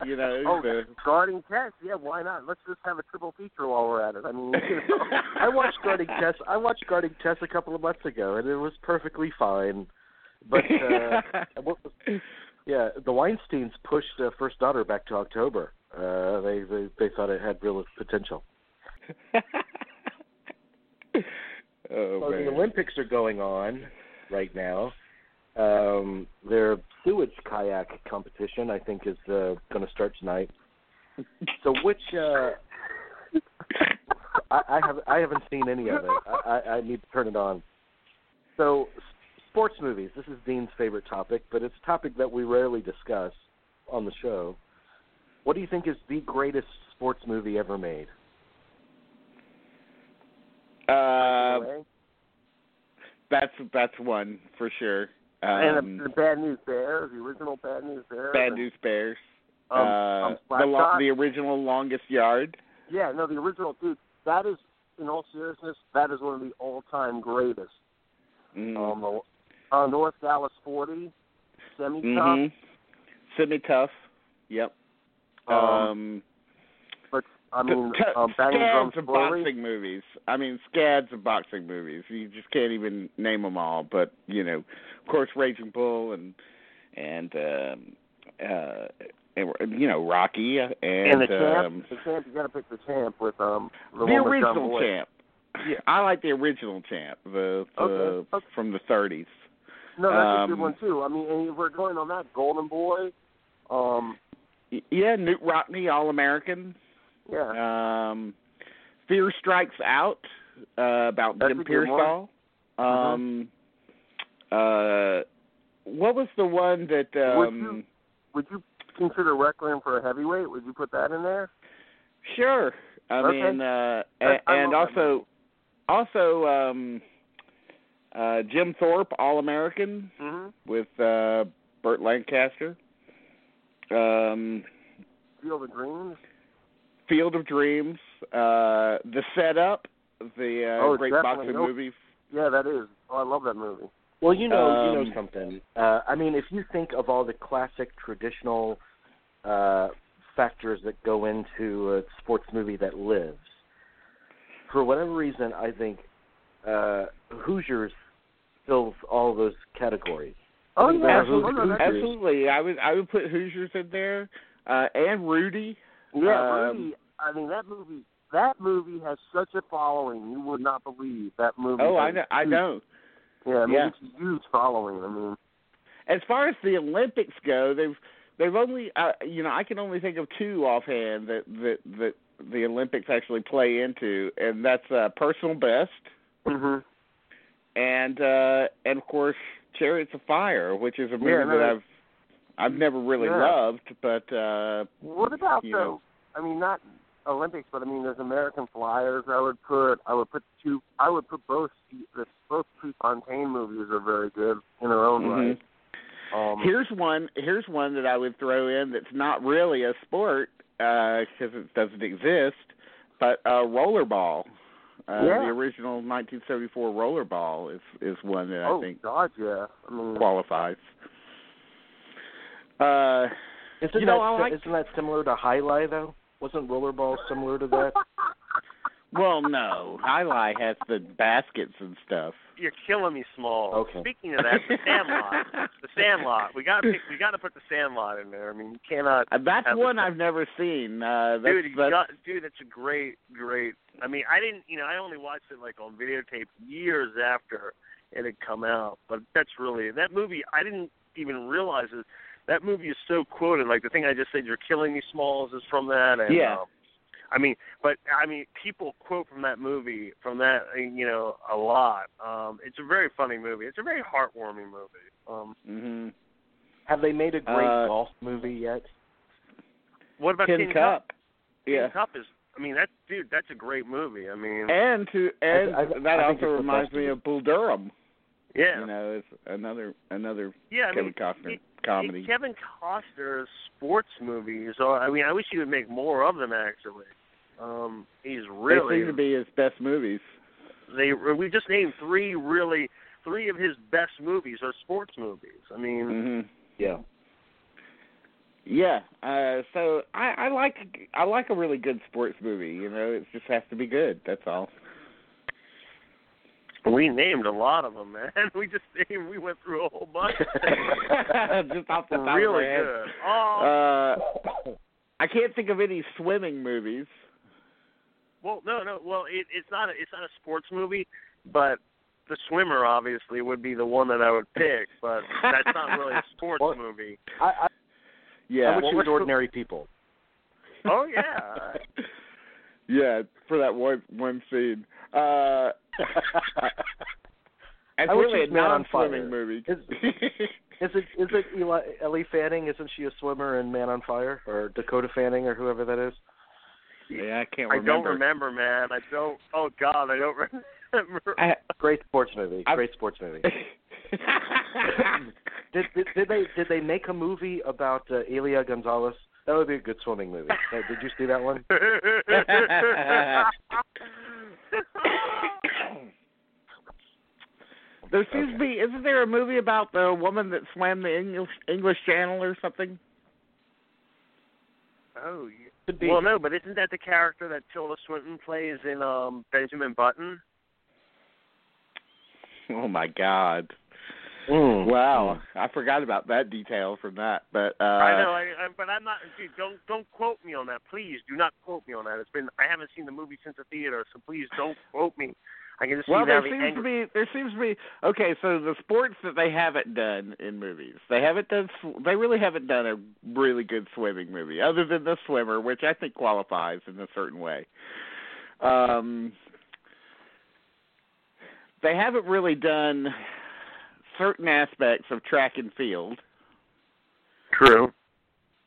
S3: You know,
S2: Oh,
S3: the,
S2: guarding Tess. Yeah, why not? Let's just have a triple feature while we're at it. I mean, you know.
S1: I watched Guarding Tess. I watched Guarding Tess a couple of months ago, and it was perfectly fine. But uh, what was, yeah, the Weinstein's pushed uh, First Daughter back to October. Uh, they, they they thought it had real potential.
S3: oh
S1: Well, the Olympics are going on right now. Um, their sewage kayak competition, I think, is uh, going to start tonight. So, which uh, I, I have I haven't seen any of it. I, I, I need to turn it on. So, sports movies. This is Dean's favorite topic, but it's a topic that we rarely discuss on the show. What do you think is the greatest sports movie ever made?
S3: Uh, that's that's one for sure.
S2: and
S3: Um,
S2: the, the Bad News Bears, the original Bad News Bears.
S3: Bad News Bears.
S2: Um,
S3: uh,
S2: um,
S3: the lo- the original longest yard.
S2: Yeah, no, the original dude. That is, in all seriousness, that is one of the all-time greatest.
S3: Mm.
S2: Um, the- uh, North Dallas 40, semi tough.
S3: hmm Semi tough. Yep. Um,
S2: but I mean,
S3: t-
S2: um, banging drums
S3: scads of
S2: slowly.
S3: boxing movies. I mean, scads of boxing movies. You just can't even name them all. But you know, of course, Raging Bull and and um, uh, and, you know Rocky and,
S2: And the champ,
S3: um,
S2: the champ, you got to pick the champ with um the,
S3: the
S2: one with John
S3: original champ. Yeah, I like the original champ, the, the
S2: Okay, okay.
S3: from the 30s.
S2: No, that's a good
S3: Um,
S2: one too. I mean, and if we're going on that Golden Boy. Um,
S3: Yeah, Knute Rockne, All American.
S2: Yeah,
S3: Um, Fear Strikes Out, uh, about
S2: That's
S3: Jim
S2: a good one.
S3: Piersall. Um, uh, what was the one that?
S2: Would
S3: Um,
S2: you- would you consider Requiem for a heavyweight? Would you put that in there?
S3: Sure. I
S2: Okay.
S3: mean, uh,
S2: I-
S3: a-
S2: I
S3: and
S2: that
S3: also, also um, uh, Jim Thorpe, All American,
S2: Mm-hmm.
S3: with uh, Burt Lancaster. Um,
S2: Field of Dreams.
S3: Field of Dreams, uh, The Setup, the uh,
S2: Oh,
S3: great
S2: definitely.
S3: boxing
S2: Oh.
S3: movie.
S2: Yeah, that is. Oh, I love that movie.
S1: Well, you know, you
S3: Um,
S1: know something. Uh, I mean, if you think of all the classic traditional uh, factors that go into a sports movie that lives, for whatever reason, I think uh, Hoosiers fills all those categories.
S2: Oh yeah, absolutely.
S1: Hoosiers-
S3: Absolutely, I would I would put Hoosiers in there, uh, and Rudy.
S2: Yeah,
S3: Um,
S2: Rudy. I mean, that movie. That movie has such a following. You would not believe that movie.
S3: Oh, I know, I know.
S2: Yeah, I mean,
S3: Yeah.
S2: it's a huge following. I mean,
S3: As far as the Olympics go, they've they've only uh, you know I can only think of two offhand that that that the Olympics actually play into, and that's uh, personal best.
S2: hmm
S3: and uh and of course Chariots of Fire, which is a movie
S2: Yeah,
S3: that- I've I've never really
S2: Yeah.
S3: loved, but uh
S2: what about the?
S3: know.
S2: I mean, not Olympics, but I mean, there's American Flyers. I would put. I would put two. I would put both. The both Fontaine movies are very good in their own
S3: mhm.
S2: right. Um,
S3: here's one here's one that I would throw in that's not really a sport because it doesn't exist, but uh Rollerball. Uh,
S2: Yeah.
S3: The original 1974 Rollerball is is one that
S2: oh
S3: I think
S2: God, yeah. I mean,
S3: qualifies. Uh,
S1: Isn't
S3: You know,
S1: that
S3: I like-
S1: isn't that similar to Highlight though? Wasn't Rollerball similar to that?
S3: well, no, Highlight has the baskets and stuff.
S2: You're killing me, Small.
S1: Okay.
S2: Speaking of that, the Sandlot. the Sandlot. We got to we got to put the Sandlot in there. I mean, you cannot.
S3: Uh, That's one I've never seen. Uh, that's,
S2: dude,
S3: that's,
S2: got, dude, that's a great, great. I mean, I didn't, you know, I only watched it like on videotape years after it had come out. But that's really that movie. I didn't even realize it. That movie is so quoted. Like the thing I just said, "You're killing me, Smalls," is from that. And,
S3: Yeah.
S2: Um, I mean, but I mean, people quote from that movie, from that, uh, you know, a lot. Um, it's a very funny movie. It's a very heartwarming movie. Um,
S3: hmm
S1: Have they made a great
S3: Uh,
S1: golf movie yet?
S2: what about
S3: Tin
S2: Tin
S3: Cup.
S2: Tin
S3: Yeah.
S2: Cup is. I mean, that dude, that's a great movie. I mean,
S3: And to and
S1: I- I-
S3: that
S1: I
S3: also reminds me of Bull Durham.
S2: Yeah,
S3: You know, it's another another
S2: yeah. I
S3: Kevin
S2: mean,
S3: Costner
S2: it-
S3: comedy.
S2: Kevin Costner's sports movies. Are, I mean, I wish he would make more of them. Actually, um, he's really They
S3: seem to be his best movies.
S2: They we just named three really three of his best movies are sports movies. I mean,
S3: hmm
S1: Yeah.
S3: Yeah. Uh, so I, I like I like a really good sports movie. You know, it just has to be good. That's all.
S2: We named a lot of them, man. We just named. We went through a whole bunch.
S3: just off the top of
S2: really
S3: my head.
S2: good. Oh,
S3: Uh, I can't think of any swimming movies.
S2: well, no, no. Well, it, it's not. A, it's not a sports movie, but the swimmer obviously would be the one that I would pick. But that's not really a sports
S1: Well-
S2: movie.
S1: I, I, I
S3: Yeah.
S1: would
S2: Well,
S1: choose Ordinary People.
S2: Oh yeah.
S3: yeah, for that one one scene. Uh, it's
S1: I would
S3: really a
S1: choose Man on
S3: non-swimming
S1: Fire.
S3: movie.
S1: Is- Is it is it Eli, Ellie Fanning? Isn't she a swimmer in Man on Fire or Dakota Fanning or whoever that is?
S3: yeah, I can't Remember.
S2: I don't remember, man. I don't. Oh God, I don't remember.
S3: I,
S1: Great sports movie.
S3: I've-
S1: Great sports movie. Did, did did they did they make a movie about uh, Elian Gonzalez? That would be a good swimming movie. Did you see that one?
S3: there seems to be. Isn't there a movie about the woman that swam the English English Channel or something?
S2: Oh,
S1: Could be.
S2: well, no, but isn't that the character that Tilda Swinton plays in um Benjamin Button?
S3: Oh my God!
S1: Mm.
S3: Wow, I forgot about that detail from that. But uh,
S2: I know, I, I, but I'm not. Dude, don't don't quote me on that, please. Do not quote me on that. It's been I haven't seen the movie since the theater, so please don't quote me. I can just
S3: Well,
S2: see now
S3: there
S2: the
S3: seems to be there seems to be okay. So the sports that they haven't done in movies, they haven't done. They really haven't done a really good swimming movie, other than the swimmer, which I think qualifies in a certain way. Um, they haven't really done certain aspects of track and field.
S2: True.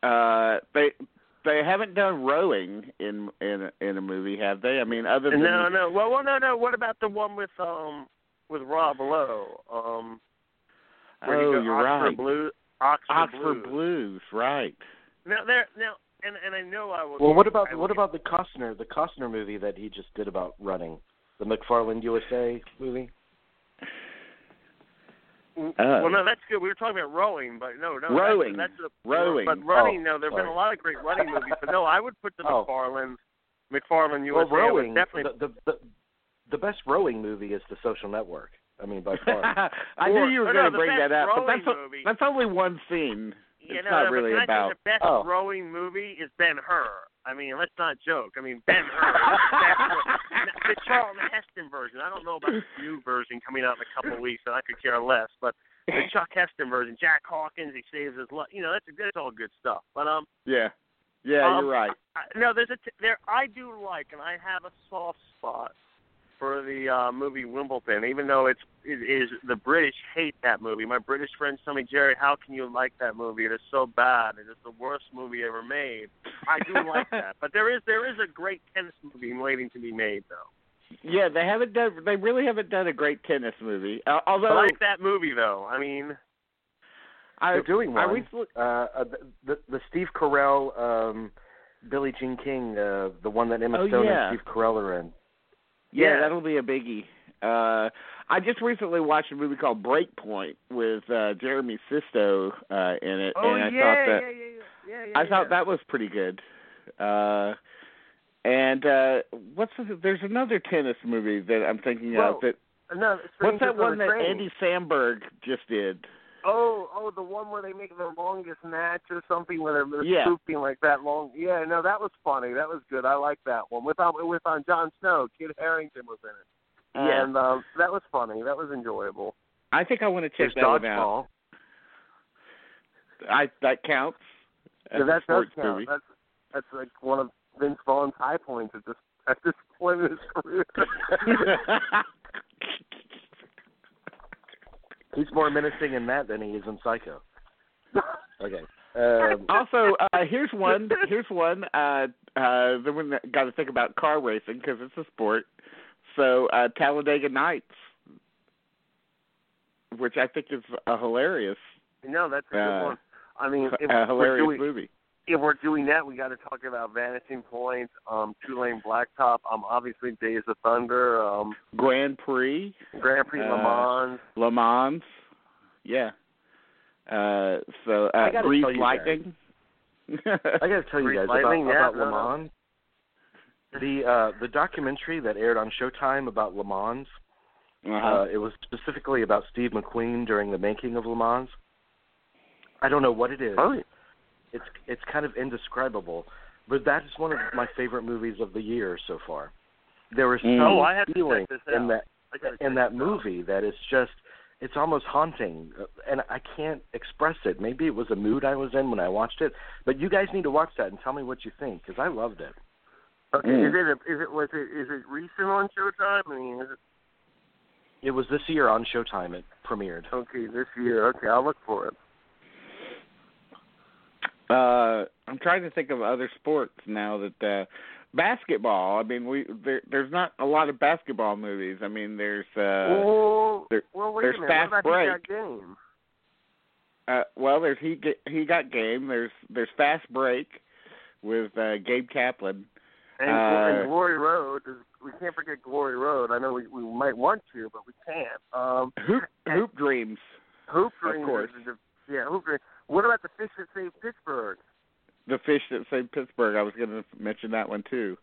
S3: Uh, they they haven't done rowing in in a, in a movie, have they? I mean, other than
S2: No, no. Well, well, no, no. What about the one with um with Rob Lowe? Um, where
S3: oh,
S2: goes-
S3: you're
S2: Oxford
S3: right.
S2: Blues. Oxford,
S3: Oxford
S2: Blues.
S3: Blues, right?
S2: Now there, now, and and I know I will.
S1: Well, what about
S2: I
S1: what about the Costner the Costner movie that he just did about running, the McFarland USA movie? Mm-hmm.
S3: Oh.
S2: Well, no, that's good. We were talking about rowing, but no, no,
S3: Rowing.
S2: That's, that's a,
S3: Rowing.
S2: But oh, running,
S1: Oh,
S2: no, there've been a lot of great running movies, but no, I would put the
S1: Oh.
S2: McFarland, McFarland USA.
S1: well,
S2: I
S1: rowing.
S2: definitely.
S1: The, the the the best rowing movie is The Social Network. I mean, by far.
S3: I
S2: Or-
S3: knew you were
S2: oh,
S3: going to
S2: the
S3: bring
S2: best
S3: that up, but that's o-
S2: movie-
S3: that's only one scene.
S2: you
S3: it's
S2: know,
S3: not
S2: but
S3: really
S2: can I
S3: about.
S2: the best
S1: Oh.
S2: rowing movie is Ben Hur. I mean, let's not joke. I mean, Ben Hur. is the best row- the Charlton Heston version. I don't know about the new version coming out in a couple of weeks, and I could care less. But the Chuck Heston version, Jack Hawkins, he saves his life. You know, that's that's all good stuff. But um,
S3: yeah, yeah,
S2: Um,
S3: you're right.
S2: I, no, there's a t- there. I do like, and I have a soft spot for the uh, movie Wimbledon, even though it's it is the British hate that movie. My British friends tell me, Jerry, how can you like that movie? It is so bad. It is the worst movie ever made. I do like that, but there is there is a great tennis movie waiting to be made, though.
S3: Yeah, they haven't done. They really haven't done a great tennis movie. Uh, although
S2: I like that movie, though. I mean,
S3: I,
S1: They're doing
S3: I
S1: one.
S3: recently,
S1: uh, uh, the, the the Steve Carell, um, Billie Jean King, uh, the one that Emma
S3: Oh,
S1: Stone
S3: yeah.
S1: and Steve Carell are in.
S3: Yeah,
S2: Yeah.
S3: that'll be a biggie. Uh, I just recently watched a movie called Breakpoint with uh, Jeremy Sisto uh, in it,
S2: oh
S3: and I
S2: yeah,
S3: thought that
S2: yeah, yeah, yeah, yeah,
S3: I thought that was pretty good. Uh and uh what's the, there's another tennis movie that I'm thinking
S2: Well,
S3: of that
S2: No,
S3: what's that one that Andy Samberg just did?
S2: Oh, oh, the one where they make the longest match or something where they're,
S3: Yeah.
S2: swooping like that long. Yeah, no, that was funny. That was good. I like that one. With um, with on Jon Snow, Kit Harington was in it,
S3: Yeah.
S2: and um, that was funny. That was enjoyable.
S3: I think I want to check
S1: There's
S3: that one out. I that counts.
S2: Yeah, that does count.
S3: movie.
S2: That's that's like one of Vince Vaughn's high points at this at this point in his career.
S1: He's more menacing in that than he is in Psycho. Okay. Um,
S3: also, uh here's one. Here's one. Uh uh the one that got to think about car racing because it's a sport. So uh Talladega Nights, which I think is a hilarious,
S2: no, that's a good
S3: Uh,
S2: one. I mean, if
S3: a hilarious
S2: doing
S3: movie.
S2: If we're doing that, we got to talk about Vanishing Point, um, Two Lane Blacktop, um, obviously Days of Thunder, um,
S3: Grand Prix,
S2: Grand Prix Le
S3: Uh,
S2: Mans.
S3: Le Mans. Yeah. Uh so uh
S1: I gotta
S3: Grease Lightning.
S1: I got to tell you guys about,
S2: yeah,
S1: about Le. Mans. The uh, the documentary that aired on Showtime about Le Mans.
S3: uh-huh.
S1: Uh, it was specifically about Steve McQueen during the making of Le Mans. I don't know what it is.
S2: Oh,
S1: It's it's kind of indescribable, but that is one of my favorite movies of the year so far. There is
S3: Mm.
S1: some
S2: Oh, I have to
S1: feeling
S2: check this
S1: in that
S2: I
S1: in that
S2: this out.
S1: movie that is just it's almost haunting uh, and I can't express it. Maybe it was a mood I was in when I watched it, but you guys need to watch that and tell me what you think cuz I loved it.
S2: Okay,
S3: Mm.
S2: is it a, is it was it is it recent on Showtime? I mean, is it
S1: It was this year on Showtime it premiered.
S2: okay this year? Okay, I'll look for it.
S3: Uh, I'm trying to think of other sports now that uh basketball. I mean, we there, there's not a lot of basketball movies. I mean, there's uh
S2: well,
S3: there-
S2: well, wait
S3: there's
S2: a minute.
S3: Fast
S2: what about
S3: Break.
S2: Game?
S3: uh well, there's he he got game. There's there's Fast Break with uh Gabe Kaplan.
S2: And,
S3: Uh,
S2: and Glory Road. We can't forget Glory Road. I know we we might want to, but we can't. Um,
S3: Hoop Hoop Dreams.
S2: Hoop
S3: Of
S2: Dreams.
S3: course.
S2: is the- yeah, Hoop Dreams. What about the fish that saved Pittsburgh?
S3: the fish that saved Pittsburgh. I was going to mention that one too.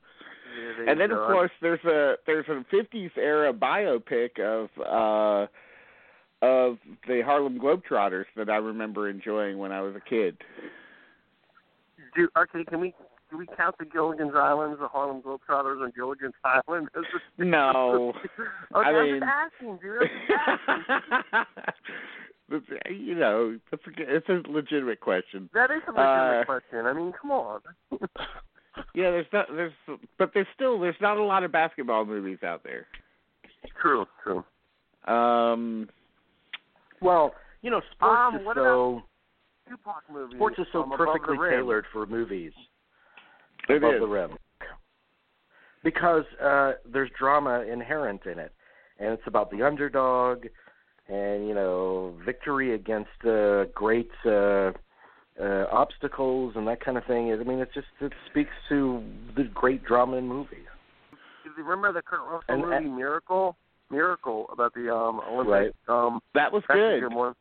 S2: Yeah,
S3: and then of course there's a there's a 50s era biopic of uh of the Harlem Globetrotters that I remember enjoying when I was a kid.
S2: Do okay? Can we do we count the Gilligan's Islands, the Harlem Globetrotters, on Gilligan's Island? As a,
S3: no,
S2: okay,
S3: I
S2: I'm
S3: mean,
S2: just asking, dude. I'm just asking.
S3: you know, it's a, it's a legitimate question.
S2: That is a legitimate
S3: Uh,
S2: question. I mean, come on.
S3: Yeah, there's not there's but there's still there's not a lot of basketball movies out there.
S2: true, true.
S3: Um
S1: Well, you know, sports
S2: Um,
S1: is
S2: what
S1: so
S2: Tupac movie.
S1: sports is so
S2: um,
S1: perfectly tailored for movies
S3: it
S1: above
S3: is.
S1: the rim because uh there's drama inherent in it, and it's about the underdog, and you know victory against uh, great uh, uh, obstacles and that kind of thing. I mean, it's just it speaks to the great drama in movies.
S2: Do you remember the Kurt Russell
S1: And-
S2: movie Miracle? Miracle about the um Olympic um
S3: That was good.
S2: good one.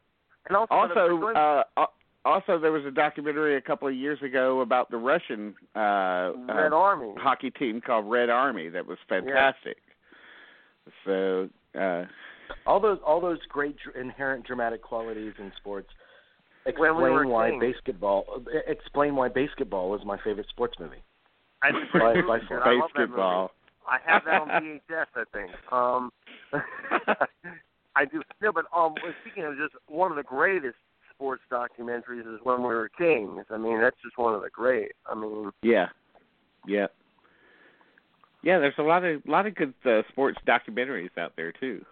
S2: And also,
S3: Also,
S2: the-
S3: uh, al- also there was a documentary a couple of years ago about the Russian uh,
S2: Red
S3: uh
S2: Army.
S3: hockey team called Red Army that was fantastic. So, uh
S1: All those all those great inherent dramatic qualities in sports explain
S2: we
S1: why
S2: kings.
S1: basketball explain why basketball is my favorite sports movie.
S2: I,
S1: By- by.
S2: I love
S3: basketball.
S2: I have that on VHS, I think. Um, I do. No, but um, speaking of just one of the greatest sports documentaries is When We Were Kings. I mean, that's just one of the great. I mean,
S3: Yeah, yeah, yeah. There's a lot of lot of good uh, sports documentaries out there too.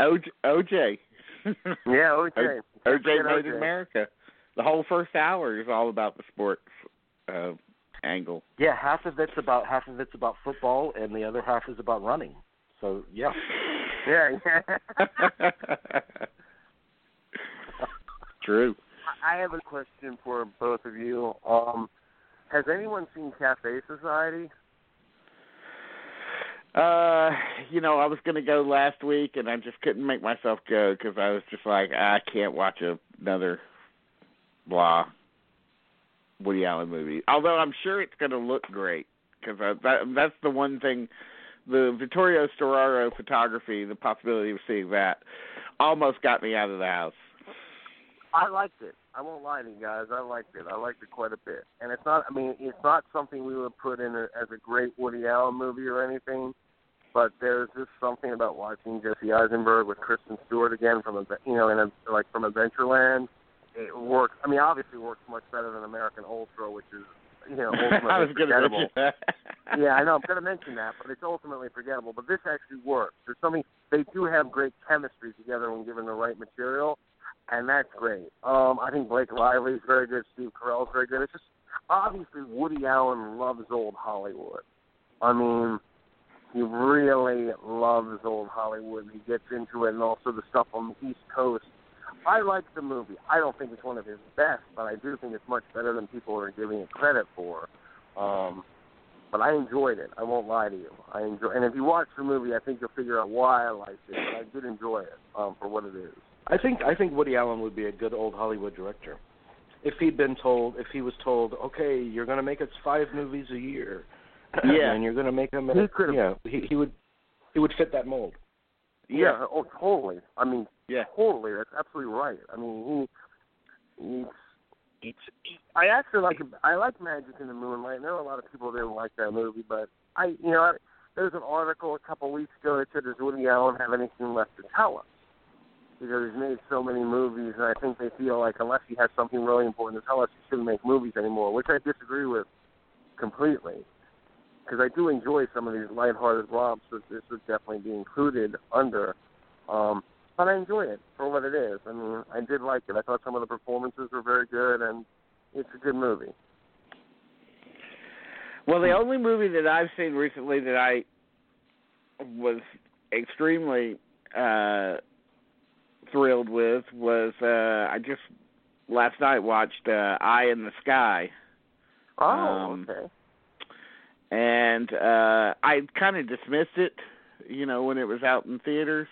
S3: OJ, OJ,
S2: yeah, OJ.
S3: OJ Made in America. The whole first hour is all about the sports uh, angle.
S1: Yeah, half of it's about half of it's about football, and the other half is about running. So yeah,
S2: Yeah, yeah.
S3: True.
S2: I have a question for both of you. Um, has anyone seen Cafe Society?
S3: Uh, you know, I was going to go last week, and I just couldn't make myself go because I was just like, I can't watch another blah Woody Allen movie. Although I'm sure it's going to look great because that that's the one thing. The Vittorio Storaro photography, the possibility of seeing that, almost got me out of the house.
S2: I liked it. I won't lie to you guys. I liked it. I liked it quite a bit. And it's not. I mean, it's not something we would put in a, as a great Woody Allen movie or anything. But there's just something about watching Jesse Eisenberg with Kristen Stewart again from a you know in a like from Adventureland. It works. I mean, obviously, it works much better than American Ultra, which is you know ultimately
S3: I was
S2: forgettable. yeah, I know. I'm going to mention that, but it's ultimately forgettable. But this actually works. There's something they do have great chemistry together when given the right material, and that's great. Um, I think Blake Lively's very good. Steve Carell's very good. It's just obviously Woody Allen loves old Hollywood. I mean, he really loves old Hollywood. He gets into it, and also the stuff on the East Coast. I like the movie. I don't think it's one of his best, but I do think it's much better than people are giving it credit for. Um, but I enjoyed it. I won't lie to you. I enjoy, and if you watch the movie, I think you'll figure out why I liked it. But I did enjoy it um, for what it is.
S1: I think I think Woody Allen would be a good old Hollywood director if he'd been told if he was told, okay, you're going to make us five movies a year,
S3: Yeah.
S1: and you're going to make them.
S2: He could've-
S1: you know, he he would he would fit that mold.
S2: Yeah. Oh, totally. I mean,
S3: Yeah.
S2: totally. That's absolutely right. I mean, he, he's, he's, I actually like. I like Magic in the Moonlight. And there are a lot of people that didn't like that movie, but I, you know, there was an article a couple weeks ago that said, "Does Woody Allen have anything left to tell us?" Because he's made so many movies, and I think they feel like unless he has something really important to tell us, he shouldn't make movies anymore. Which I disagree with completely. Because I do enjoy some of these lighthearted romps that this would definitely be included under. Um, but I enjoy it for what it is. I mean, I did like it. I thought some of the performances were very good, and it's a good movie.
S3: Well, the only movie that I've seen recently that I was extremely uh thrilled with was uh I just last night watched uh Eye in the Sky
S2: Oh,
S3: Um,
S2: okay.
S3: and uh I kind of dismissed it, you know, when it was out in theaters.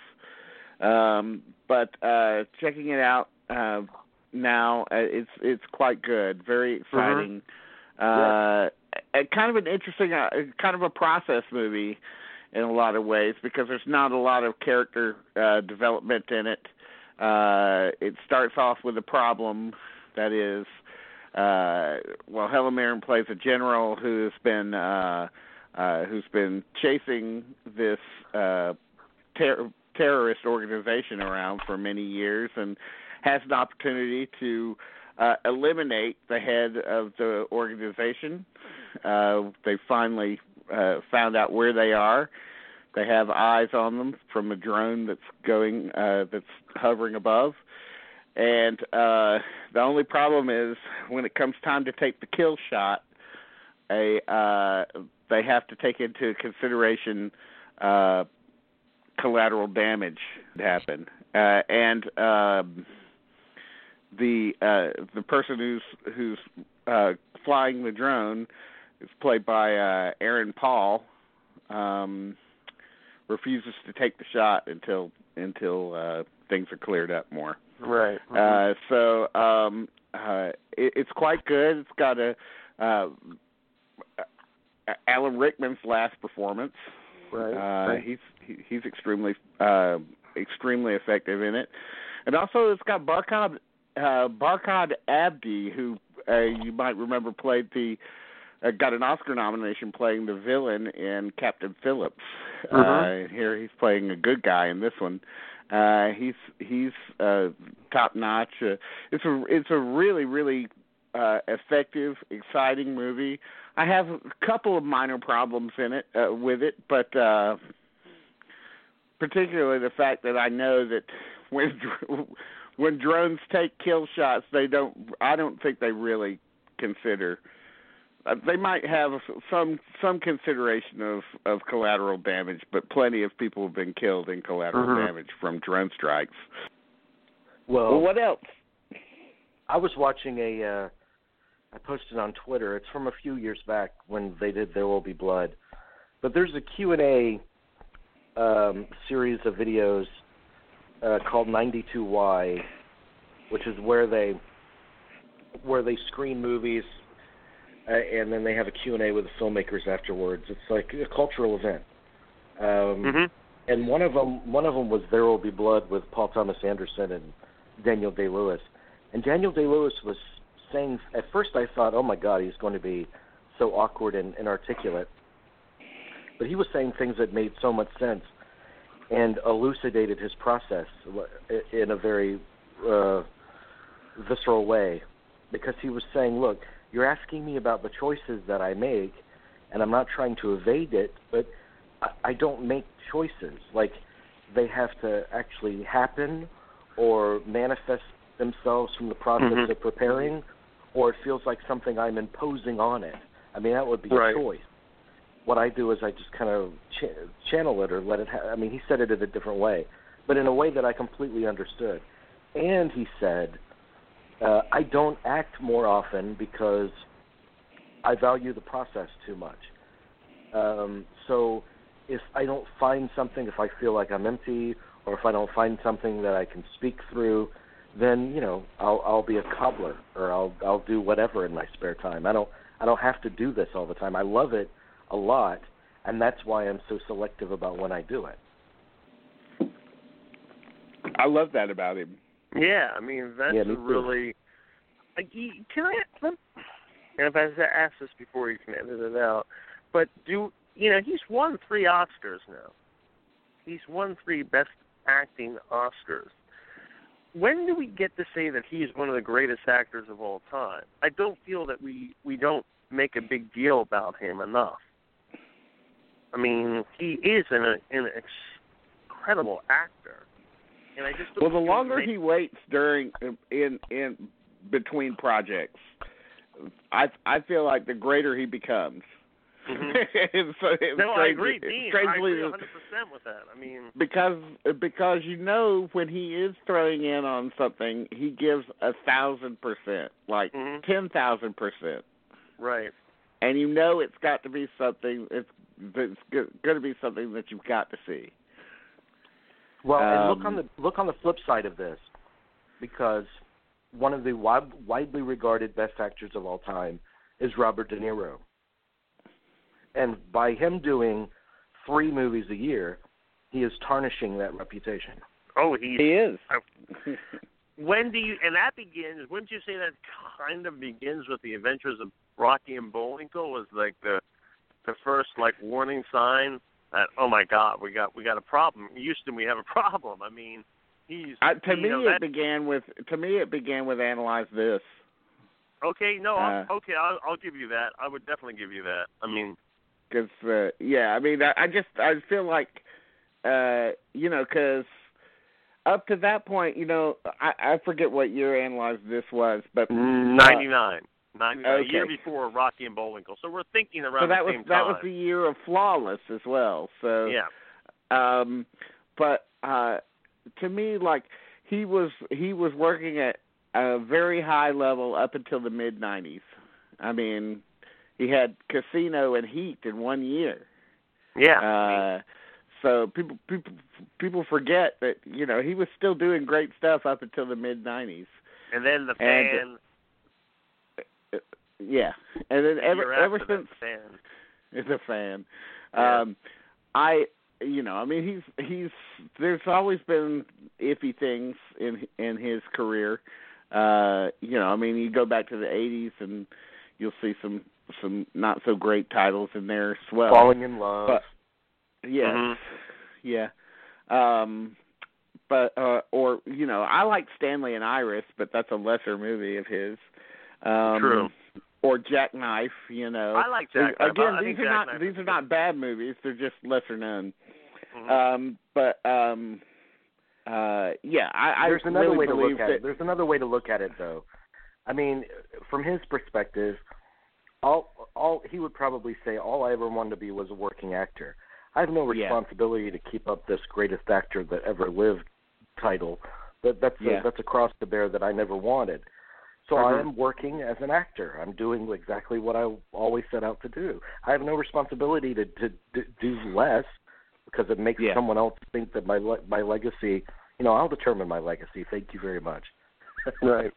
S3: Um but uh checking it out uh now. Uh, it's it's quite good, very
S2: Mm-hmm.
S3: exciting. Uh, and kind of an interesting, uh, kind of a process movie in a lot of ways because there's not a lot of character uh, development in it. Uh, it starts off with a problem that is, uh, well, Helen Mirren plays a general who's been uh, uh, who's been chasing this uh, ter- terrorist organization around for many years and has an opportunity to uh, eliminate the head of the organization. Uh, they finally uh, found out where they are. They have eyes on them from a drone that's going, uh, that's hovering above. And uh, the only problem is when it comes time to take the kill shot, a uh, they have to take into consideration uh, collateral damage that happen, uh, and um, the uh, the person who's who's uh, flying the drone is played by uh, Aaron Paul. Um, refuses to take the shot until until uh, things are cleared up more.
S2: Right.
S3: Uh, so um, uh, it, it's quite good. It's got a uh, Alan Rickman's last performance.
S2: right.
S3: Uh,
S2: right.
S3: He's he, he's extremely uh, extremely effective in it, and also it's got Barkhad uh, Barkhad Abdi, who uh, you might remember played the uh, got an Oscar nomination playing the villain in Captain Phillips.
S2: Mhm.
S3: Uh, here he's playing a good guy in this one. Uh, he's he's uh, top notch. Uh, it's a it's a really really uh, effective, exciting movie. I have a couple of minor problems in it uh, with it, but uh, particularly the fact that I know that when when drones take kill shots, they don't. I don't think they really consider. Uh, they might have some some consideration of of collateral damage, but plenty of people have been killed in collateral
S2: Mhm.
S3: damage from drone strikes.
S1: Well,
S3: well, what else?
S1: I was watching a. Uh, I posted on Twitter. It's from a few years back when they did "There Will Be Blood," but there's a Q and A um, series of videos uh, called 92Y, which is where they where they screen movies uh, and then they have a Q and A with the filmmakers afterwards. It's like a cultural event. Um,
S2: Mhm.
S1: and one of them one of them was There Will Be Blood with Paul Thomas Anderson and Daniel Day Lewis. And Daniel Day Lewis was saying at first I thought, oh my God, he's going to be so awkward and inarticulate. But he was saying things that made so much sense and elucidated his process in a very uh, visceral way. Because he was saying, look, you're asking me about the choices that I make, and I'm not trying to evade it, but I, I don't make choices. Like they have to actually happen or manifest themselves from the process
S2: Mhm.
S1: of preparing, or it feels like something I'm imposing on it. I mean, that would be
S2: Right.
S1: a choice. What I do is I just kind of ch- channel it or let it. Ha- I mean, he said it in a different way, but in a way that I completely understood. And he said, uh, I don't act more often because I value the process too much. Um, so if I don't find something, if I feel like I'm empty, or if I don't find something that I can speak through, then you know I'll I'll be a cobbler or I'll I'll do whatever in my spare time. I don't I don't have to do this all the time. I love it a lot, and that's why I'm so selective about when I do it.
S3: I love that about him.
S2: Yeah, I mean that's
S1: Yeah, me
S2: really. Like, can I? And if I asked this before, you can edit it out. But do you know he's won three Oscars now? He's won three Best Acting Oscars. When do we get to say that he's one of the greatest actors of all time? I don't feel that we we don't make a big deal about him enough. I mean, he is an an incredible actor, and I just
S3: Well, the longer he waits during in in between projects, I I feel like the greater he becomes.
S2: Mhm.
S3: it's, it's
S2: No, I agree, Dean. I
S3: strangely,
S2: agree 100 percent with that. I mean,
S3: because because you know when he is throwing in on something, he gives a thousand percent, like
S2: Mhm.
S3: ten thousand percent,
S2: right?
S3: and you know it's got to be something. It's it's going to be something that you've got to see.
S1: Well, and look
S3: Um,
S1: on the look on the flip side of this, because one of the wide, widely regarded best actors of all time is Robert De Niro. And by him doing three movies a year, he is tarnishing that reputation.
S2: Oh, he,
S3: he is.
S2: when do you? And that begins. Wouldn't you say that kind of begins with the Adventures of Rocky and Bullwinkle? Was like the the first like warning sign that oh my God, we got we got a problem. Houston, we have a problem. I mean, he's
S3: uh, to me
S2: know,
S3: it began with to me it began with analyze this.
S2: Okay, no,
S3: uh,
S2: I'll, okay, I'll, I'll give you that. I would definitely give you that. I mean,
S3: because uh, yeah, I mean, I, I just I feel like uh, you know, because up to that point, you know, I, I forget what year analyzed this was, but
S2: ninety nine. Nine,
S3: Okay.
S2: a year before Rocky and Bullwinkle. So we're thinking around
S3: so that
S2: the
S3: was that
S2: time.
S3: was the year of flawless as well. So
S2: yeah.
S3: um but uh to me like he was he was working at a very high level up until the mid 90s. I mean, he had Casino and Heat in one year.
S2: Yeah.
S3: Uh so people people people forget that you know he was still doing great stuff up until the mid 90s.
S2: and then the
S3: and-
S2: fan.
S3: Yeah. And then ever
S2: year
S3: ever since
S2: that, fan.
S3: is a fan.
S2: Yeah.
S3: Um I you know, I mean he's he's there's always been iffy things in in his career. Uh you know, I mean you go back to the 80s and you'll see some some not so great titles in there as well.
S1: Falling in love.
S3: But yes.
S2: Mhm.
S3: Yeah. Um but uh or you know, I like Stanley and Iris, but that's a lesser movie of his. Um
S2: True.
S3: Or Jackknife, you know.
S2: I like Jackknife.
S3: Again,
S2: I
S3: these
S2: think
S3: are not
S2: Jackknife
S3: these are not bad movies. They're just lesser known.
S2: Mhm.
S3: Um, but um, uh, yeah, I, I
S1: There's another
S3: really
S1: way to look at
S3: that.
S1: it. There's another way to look at it, though. I mean, from his perspective, all all he would probably say all I ever wanted to be was a working actor. I have no
S3: Yeah.
S1: responsibility to keep up this greatest actor that ever lived title. That that's
S3: Yeah.
S1: a, that's a cross to bear that I never wanted. So I am working as an actor. I'm doing exactly what I always set out to do. I have no responsibility to to, to do less because it makes
S3: Yeah.
S1: someone else think that my le- my legacy. You know, I'll determine my legacy. Thank you very much.
S2: Right.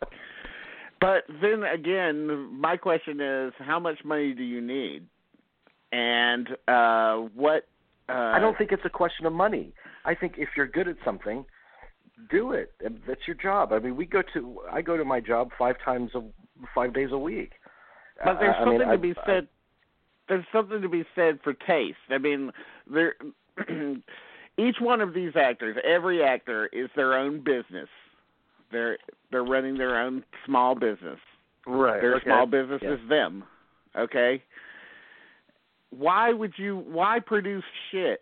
S3: But then again, my question is, how much money do you need, and uh, what? Uh,
S1: I don't think it's a question of money. I think if you're good at something, do it. That's your job. I mean, we go to I go to my job five times a five days a week.
S3: But there's
S1: I- I
S3: something
S1: mean,
S3: to
S1: I-
S3: be
S1: I-
S3: said. there's something to be said for taste. I mean, there. each one of these actors, every actor, is their own business. They're they're running their own small business.
S2: Right.
S3: Their
S2: okay.
S3: small business
S1: Yeah.
S3: is them. Okay. Why would you? Why produce shit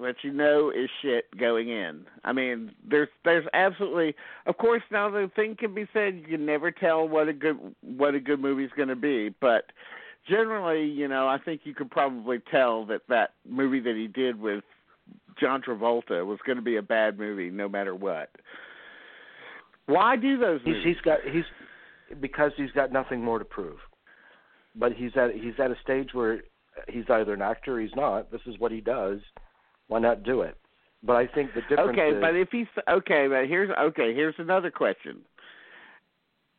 S3: that you know is shit going in? I mean, there's there's absolutely. Of course, now the thing can be said. You can never tell what a good what a good movie's going to be, but generally, you know, I think you could probably tell that that movie that he did with John Travolta was going to be a bad movie, no matter what. Why do those
S1: He's
S3: movies?
S1: he's got he's because he's got nothing more to prove. But he's at he's at a stage where he's either an actor or he's not. This is what he does. Why not do it? But I think the difference
S3: okay,
S1: is
S3: but if he's okay, but here's okay. Here's another question.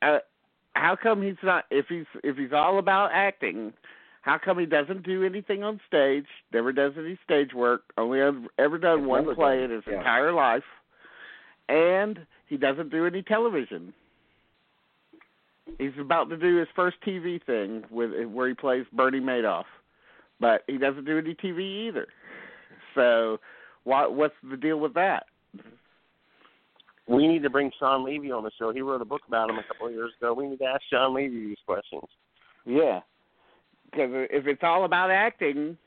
S3: Uh, how come he's not? If he's if he's all about acting, how come he doesn't do anything on stage? Never does any stage work. Only ever, done one play
S1: done
S3: in his
S1: yeah.
S3: entire life, and he doesn't do any television. He's about to do his first TV thing with where he plays Bernie Madoff, but he doesn't do any TV either. So, what what's the deal with that?
S2: We need to bring Shawn Levy on the show. He wrote a book about him a couple of years ago. We need to ask Shawn Levy these questions.
S3: Yeah, because if it's all about acting,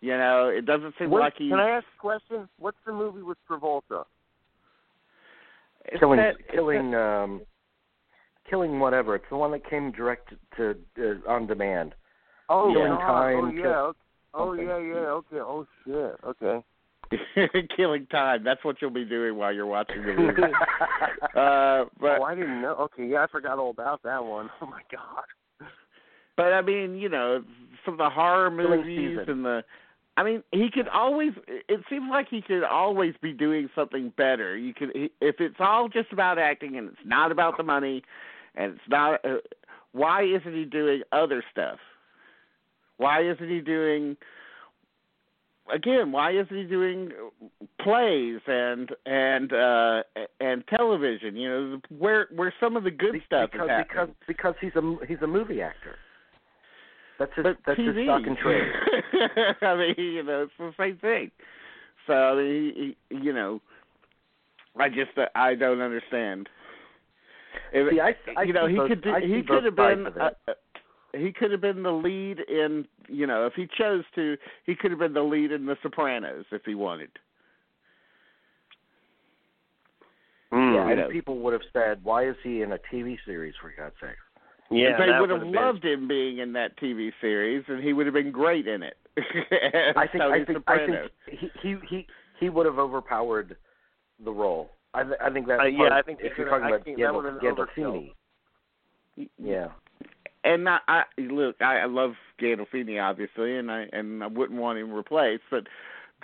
S3: you know, it doesn't seem
S2: What,
S3: like he.
S2: can I ask a question? What's the movie with Travolta?
S3: it's
S1: killing
S3: that- it's
S1: killing um killing whatever. It's the one that came direct to uh, on demand.
S2: Oh,
S1: Killing
S2: God.
S1: Time,
S2: Oh,
S1: kill-
S2: yeah. okay. Oh,
S1: something.
S2: yeah, yeah. Okay. Oh, shit. Okay.
S3: killing time. That's what you'll be doing while you're watching the movie. uh, but
S2: oh, I didn't know. Okay, yeah, I forgot all about that one. Oh my God.
S3: but I mean, you know, some of the horror movies and the I mean, he could always. It seems like he could always be doing something better. You could, if it's all just about acting and it's not about the money, and it's not. Uh, why isn't he doing other stuff? Why isn't he doing? Again, why isn't he doing plays and and uh and television? You know, where where some of the good stuff
S1: because,
S3: is happening.
S1: Because because he's a he's a movie actor. That's his
S3: but
S1: that's
S3: TV.
S1: his stock and trade.
S3: I mean, you know, it's the same thing. So I mean, he, he, you know, I just uh, I don't understand. If,
S1: See, I, I
S3: you know, he
S1: both,
S3: could do, he could have been uh, he could have been the lead in you know if he chose to he could have been the lead in The Sopranos if he wanted.
S2: Mm,
S1: yeah, and
S3: know.
S1: people would have said, "Why is he in a TV series for God's sake?"
S2: yeah,
S3: they would have
S2: would've
S3: loved him being in that TV series, and he would have been great in it.
S1: I think
S3: Tony
S1: I think I think he he he he would have overpowered the role. I th- I think that
S2: Uh, yeah,
S1: of-
S2: I think
S1: if you're talking
S2: I
S1: about
S2: think that
S1: Gandol-
S2: overkill.
S1: Gandolfini. Yeah.
S3: And I, I look, I, I love Gandolfini obviously, and I and I wouldn't want him replaced, but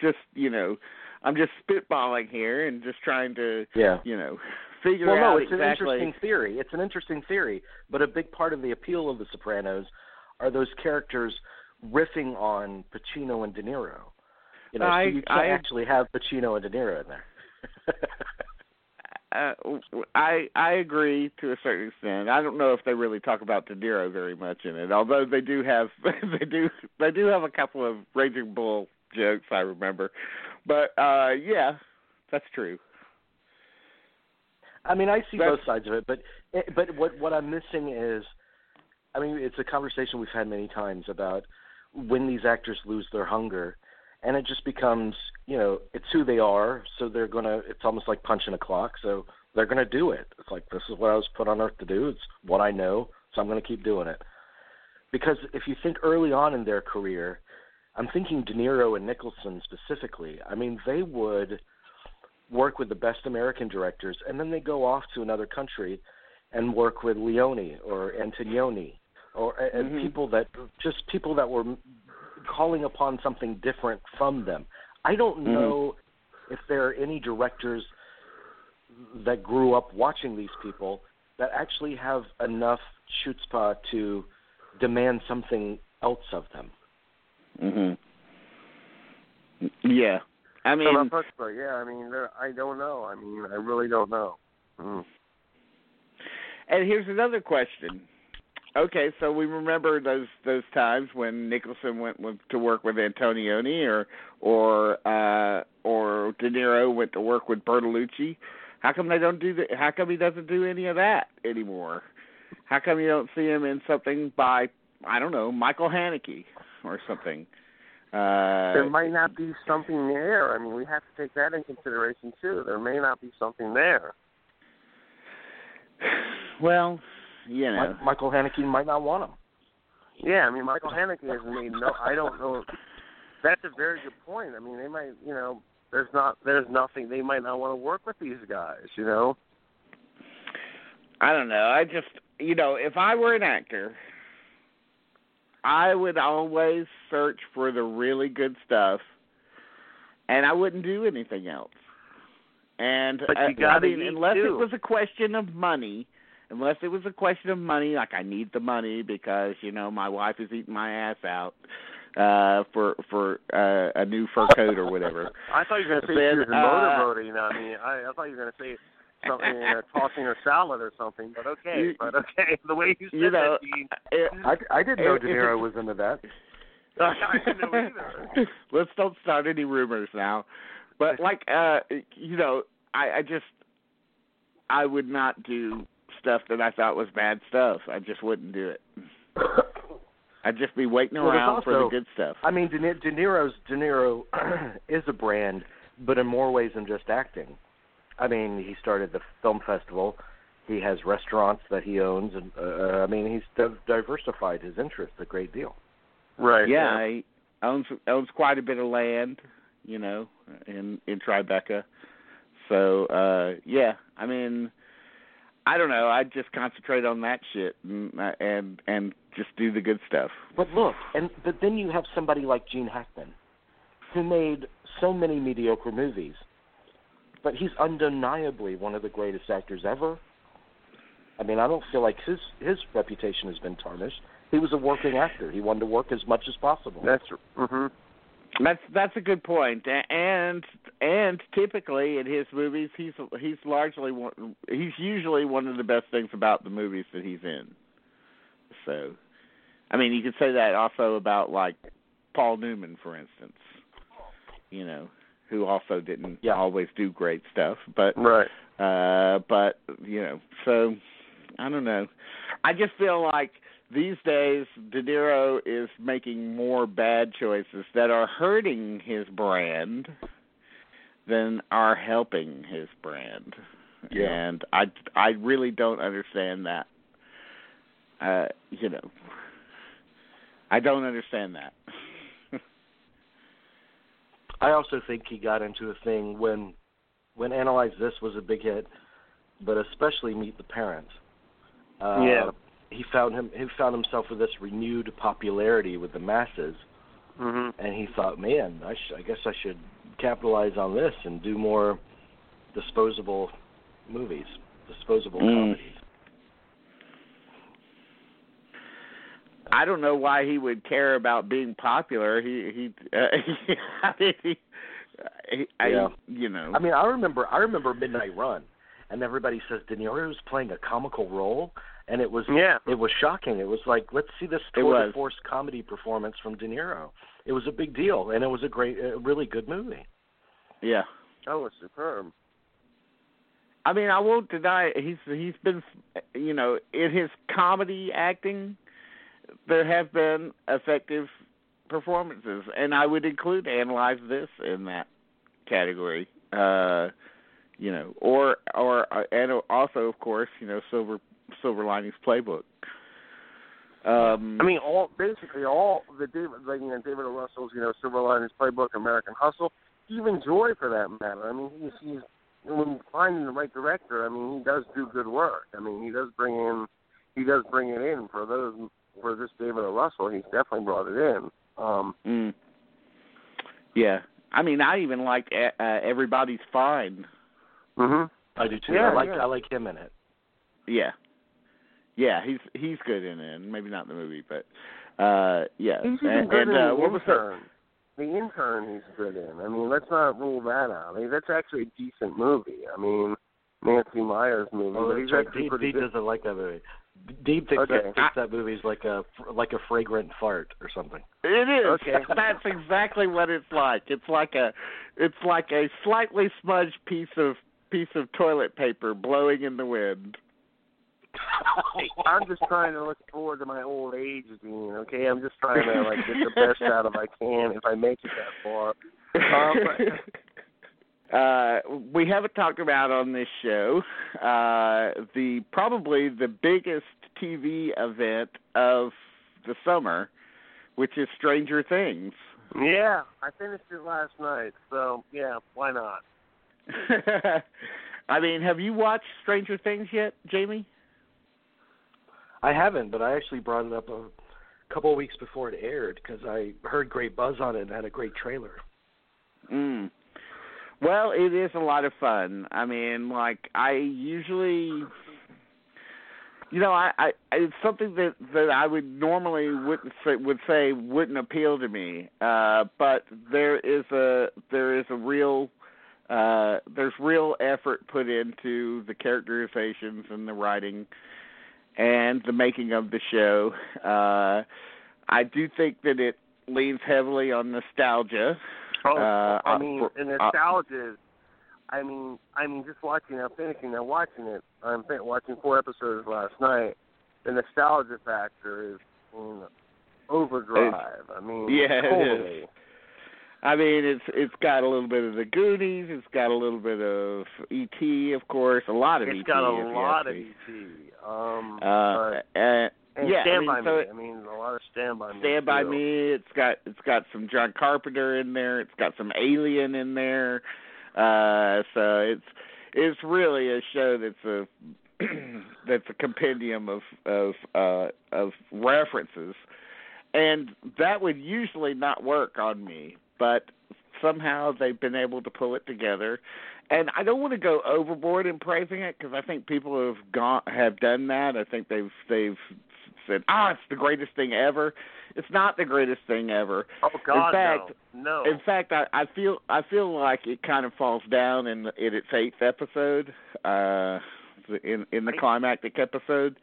S3: just you know, I'm just spitballing here and just trying to
S1: Yeah.
S3: you know figure out.
S1: Well, no,
S3: out
S1: it's
S3: exactly.
S1: an interesting theory. It's an interesting theory, but a big part of the appeal of The Sopranos are those characters riffing on Pacino and De Niro. You know,
S3: I-
S1: so you can't
S3: I-
S1: actually have Pacino and De Niro in there.
S3: Uh, I I agree to a certain extent. I don't know if they really talk about De Niro very much in it, although they do have they do they do have a couple of Raging Bull jokes I remember. But uh yeah, that's true.
S1: I mean, I see
S3: That's-
S1: both sides of it, but but what what I'm missing is, I mean, it's a conversation we've had many times about when these actors lose their hunger, and it just becomes, you know, it's who they are, so they're gonna. It's almost like punching a clock, so they're gonna do it. It's like this is what I was put on earth to do. It's what I know, so I'm gonna keep doing it. Because if you think early on in their career, I'm thinking De Niro and Nicholson specifically. I mean, they would work with the best American directors, and then they go off to another country and work with Leone or Antonioni or and
S3: Mhm.
S1: people that just people that were calling upon something different from them. I don't
S3: Mhm.
S1: know if there are any directors that grew up watching these people that actually have enough chutzpah to demand something else of them.
S3: Mhm. Yeah. I mean,
S2: Some of yeah, I mean, I don't know. I mean, I really don't know. Mm.
S3: And here's another question. Okay, so we remember those those times when Nicholson went with, to work with Antonioni, or or uh, or De Niro went to work with Bertolucci. How come they don't do the? How come he doesn't do any of that anymore? How come you don't see him in something by I don't know Michael Haneke or something? Uh,
S2: There might not be something there. I mean, we have to take that in consideration too. There may not be something there.
S3: well, you know.
S1: Mi- Michael Haneke might not want him.
S2: Yeah, I mean, Michael Haneke has made no. I don't know. That's a very good point. I mean, they might, you know, there's not, there's nothing. They might not want to work with these guys. You know.
S3: I don't know. I just, you know, if I were an actor, I would always search for the really good stuff, and I wouldn't do anything else. And
S2: But you
S3: uh,
S2: gotta
S3: mean, unless
S2: too.
S3: it was a question of money, unless it was a question of money, like I need the money because you know my wife is eating my ass out uh for for uh, a new fur coat or whatever.
S2: I thought you were going to say
S3: Then,
S2: she was
S3: uh,
S2: motorboating. I mean, I, I thought you were going to say something, uh, tossing a salad or something. But okay,
S3: You-
S2: but okay. The way you said
S3: You know,
S2: that, Gene,
S3: it,
S1: I, I didn't know
S3: If
S1: De Niro was into that.
S2: I didn't know either.
S3: Let's don't start any rumors now. But like uh you know, I, I just I would not do stuff that I thought was bad stuff. I just wouldn't do it. I'd just be waiting
S1: Well, there's
S3: around for the good stuff.
S1: I mean, De, Ni- De Niro's De Niro is a brand, but in more ways than just acting. I mean, he started the film festival. He has restaurants that he owns, and uh, I mean, he's di- diversified his interests a great deal.
S2: Right.
S3: yeah, he owns owns quite a bit of land, you know, in in Tribeca. So, uh yeah, I mean I don't know. I'd just concentrate on that shit and uh, and and just do the good stuff.
S1: But look, and but then you have somebody like Gene Hackman. who made so many mediocre movies, but he's undeniably one of the greatest actors ever. I mean, I don't feel like his his reputation has been tarnished. He was a working actor. He wanted to work as much as possible.
S2: That's mhm.
S3: That's that's a good point, and and typically in his movies, he's he's largely one, he's usually one of the best things about the movies that he's in. So, I mean, you could say that also about like Paul Newman, for instance. You know, who also didn't
S1: yeah.
S3: always do great stuff, but
S2: right.
S3: Uh, but you know, so I don't know. I just feel like these days De Niro is making more bad choices that are hurting his brand than are helping his brand.
S1: Yeah.
S3: And I I really don't understand that. Uh, you know. I don't understand that.
S1: I also think he got into a thing when when Analyze This was a big hit, but especially Meet the Parents. Uh,
S2: yeah
S1: he found him he found himself with this renewed popularity with the masses,
S2: hmm
S1: and he thought, man, I, sh- I guess I should capitalize on this and do more disposable movies, disposable
S3: Mm.
S1: comedies.
S3: I don't know why he would care about being popular. He he, uh, I mean, he, he I,
S1: Yeah.
S3: you know.
S1: I mean, I remember I remember Midnight Run, and everybody says De Niro was playing a comical role, and it was
S2: Yeah.
S1: it was shocking. It was like let's see this
S3: It
S1: tour de force comedy performance from De Niro. It was a big deal, and it was a great, a really good movie.
S3: yeah.
S2: That was superb.
S3: I mean, I won't deny it. he's he's been, you know, in his comedy acting, there have been effective performances, and I would include analyze this in that category. Uh, you know, or or uh, and also, of course, you know, Silver Silver Linings Playbook. Um,
S2: I mean, all basically all the David, like you know, David O. Russell's, you know, Silver Linings Playbook, American Hustle, even Joy for that matter. I mean, he's he's when finding the right director. I mean, he does do good work. I mean, he does bring in, he does bring it in for those for this David O. Russell. He's definitely brought it in. Um,
S3: mm, yeah, I mean, I even like uh, uh, Everybody's Fine.
S2: hmm
S1: I do too.
S2: Yeah,
S1: I like
S2: yeah.
S1: I like him in it.
S3: Yeah, yeah, he's he's good in it. Maybe not in the movie, but uh, yeah.
S2: He's
S3: and,
S2: good
S3: and
S2: in
S3: uh,
S2: the
S3: what was that?
S2: intern. The intern he's good in. I mean, let's not rule that out. I mean, that's actually a decent movie. I mean, Nancy Meyers' movie,
S1: Oh,
S2: but he's
S1: right.
S2: actually
S1: Deeb,
S2: pretty
S1: Deeb
S2: good.
S1: doesn't like that movie. Deep thinks
S2: Okay.
S1: that thinks that movie's like a like a fragrant fart or something.
S3: It is.
S2: Okay.
S3: That's exactly what it's like. It's like a, it's like a slightly smudged piece of piece of toilet paper blowing in the wind.
S2: I'm just trying to look forward to my old age, Dean. Okay, I'm just trying to like get the best out of I can if I make it that far. Um,
S3: uh, we haven't talked about on this show uh, the probably the biggest TV event of the summer, which is Stranger Things.
S2: Yeah, I finished it last night, so yeah, why not?
S3: I mean, have you watched Stranger Things yet, Jamie?
S1: I haven't, but I actually brought it up a couple of weeks before it aired because I heard great buzz on it and had a great trailer.
S3: Mm. Well, it is a lot of fun. I mean, like I usually you know, I, I it's something that that I would normally wouldn't say, would say wouldn't appeal to me. Uh but there is a there is a real uh there's real effort put into the characterizations and the writing and the making of the show. Uh I do think that it leans heavily on nostalgia.
S2: Oh,
S3: Uh,
S2: I
S3: uh,
S2: mean,
S3: for-
S2: the
S3: uh,
S2: nostalgia is. I mean, I mean, just watching. I'm finishing. now watching it. I'm watching four episodes last night. The nostalgia factor is in overdrive. I mean,
S3: Yeah, it is. I mean, it's it's got a little bit of the Goonies. It's got a little bit of E.T. Of course, a lot of
S2: It's
S3: E.T.
S2: It's
S3: got
S2: a lot of. ET. Um,
S3: Uh,
S2: but,
S3: and
S2: and
S3: yeah,
S2: Stand
S3: I mean,
S2: by
S3: so
S2: Me. I mean, a lot of Stand by Me.
S3: Stand by
S2: too.
S3: Me. It's got it's got some John Carpenter in there. It's got some Alien in there. Uh, so it's it's really a show that's a that's a compendium of of uh, of references, and that would usually not work on me. But somehow they've been able to pull it together. And I don't want to go overboard in praising it because I think people have gone have done that. I think they've they've said, "Ah, it's the greatest thing ever." It's not the greatest thing ever.
S2: Oh God,
S3: in fact,
S2: no. no.
S3: In fact, I, I feel I feel like it kind of falls down in in its eighth episode, uh, in in the climactic episode.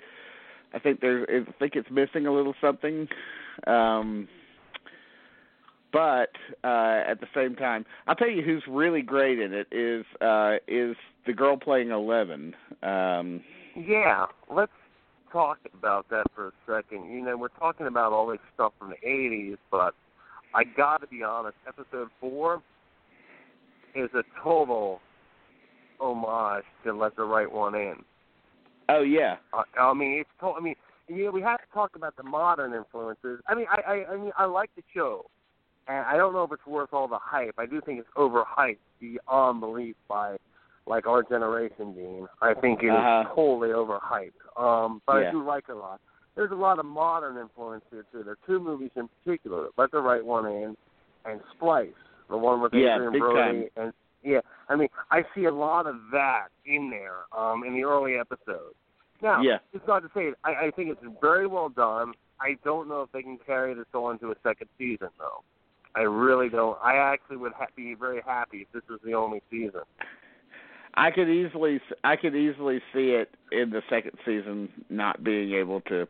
S3: I think there's I think it's missing a little something. Um, but uh, at the same time, I'll tell you who's really great in it is uh, is the girl playing Eleven. Um,
S2: yeah, let's talk about that for a second. You know, we're talking about all this stuff from the '80s, but I got to be honest. Episode four is a total homage to "Let the Right One In."
S3: Oh yeah.
S2: I, I mean, it's. To, I mean, you know, we have to talk about the modern influences. I mean, I, I, I mean, I like the show and I don't know if it's worth all the hype. I do think it's overhyped beyond belief by like our generation, Dean. I think it is
S3: uh-huh.
S2: totally overhyped. Um, but
S3: yeah.
S2: I do like it a lot. There's a lot of modern influence here too. There are two movies in particular, Let the Right One In and Splice, the one with
S3: yeah,
S2: Adrien
S3: big
S2: Brody
S3: time.
S2: and yeah, I mean, I see a lot of that in there um, in the early episodes. Now,
S3: yeah.
S2: it's not to say I, I think it's very well done. I don't know if they can carry this on to a second season though. I really don't. I actually would ha- be very happy if this was the only season.
S3: I could easily, I could easily see it in the second season not being able to,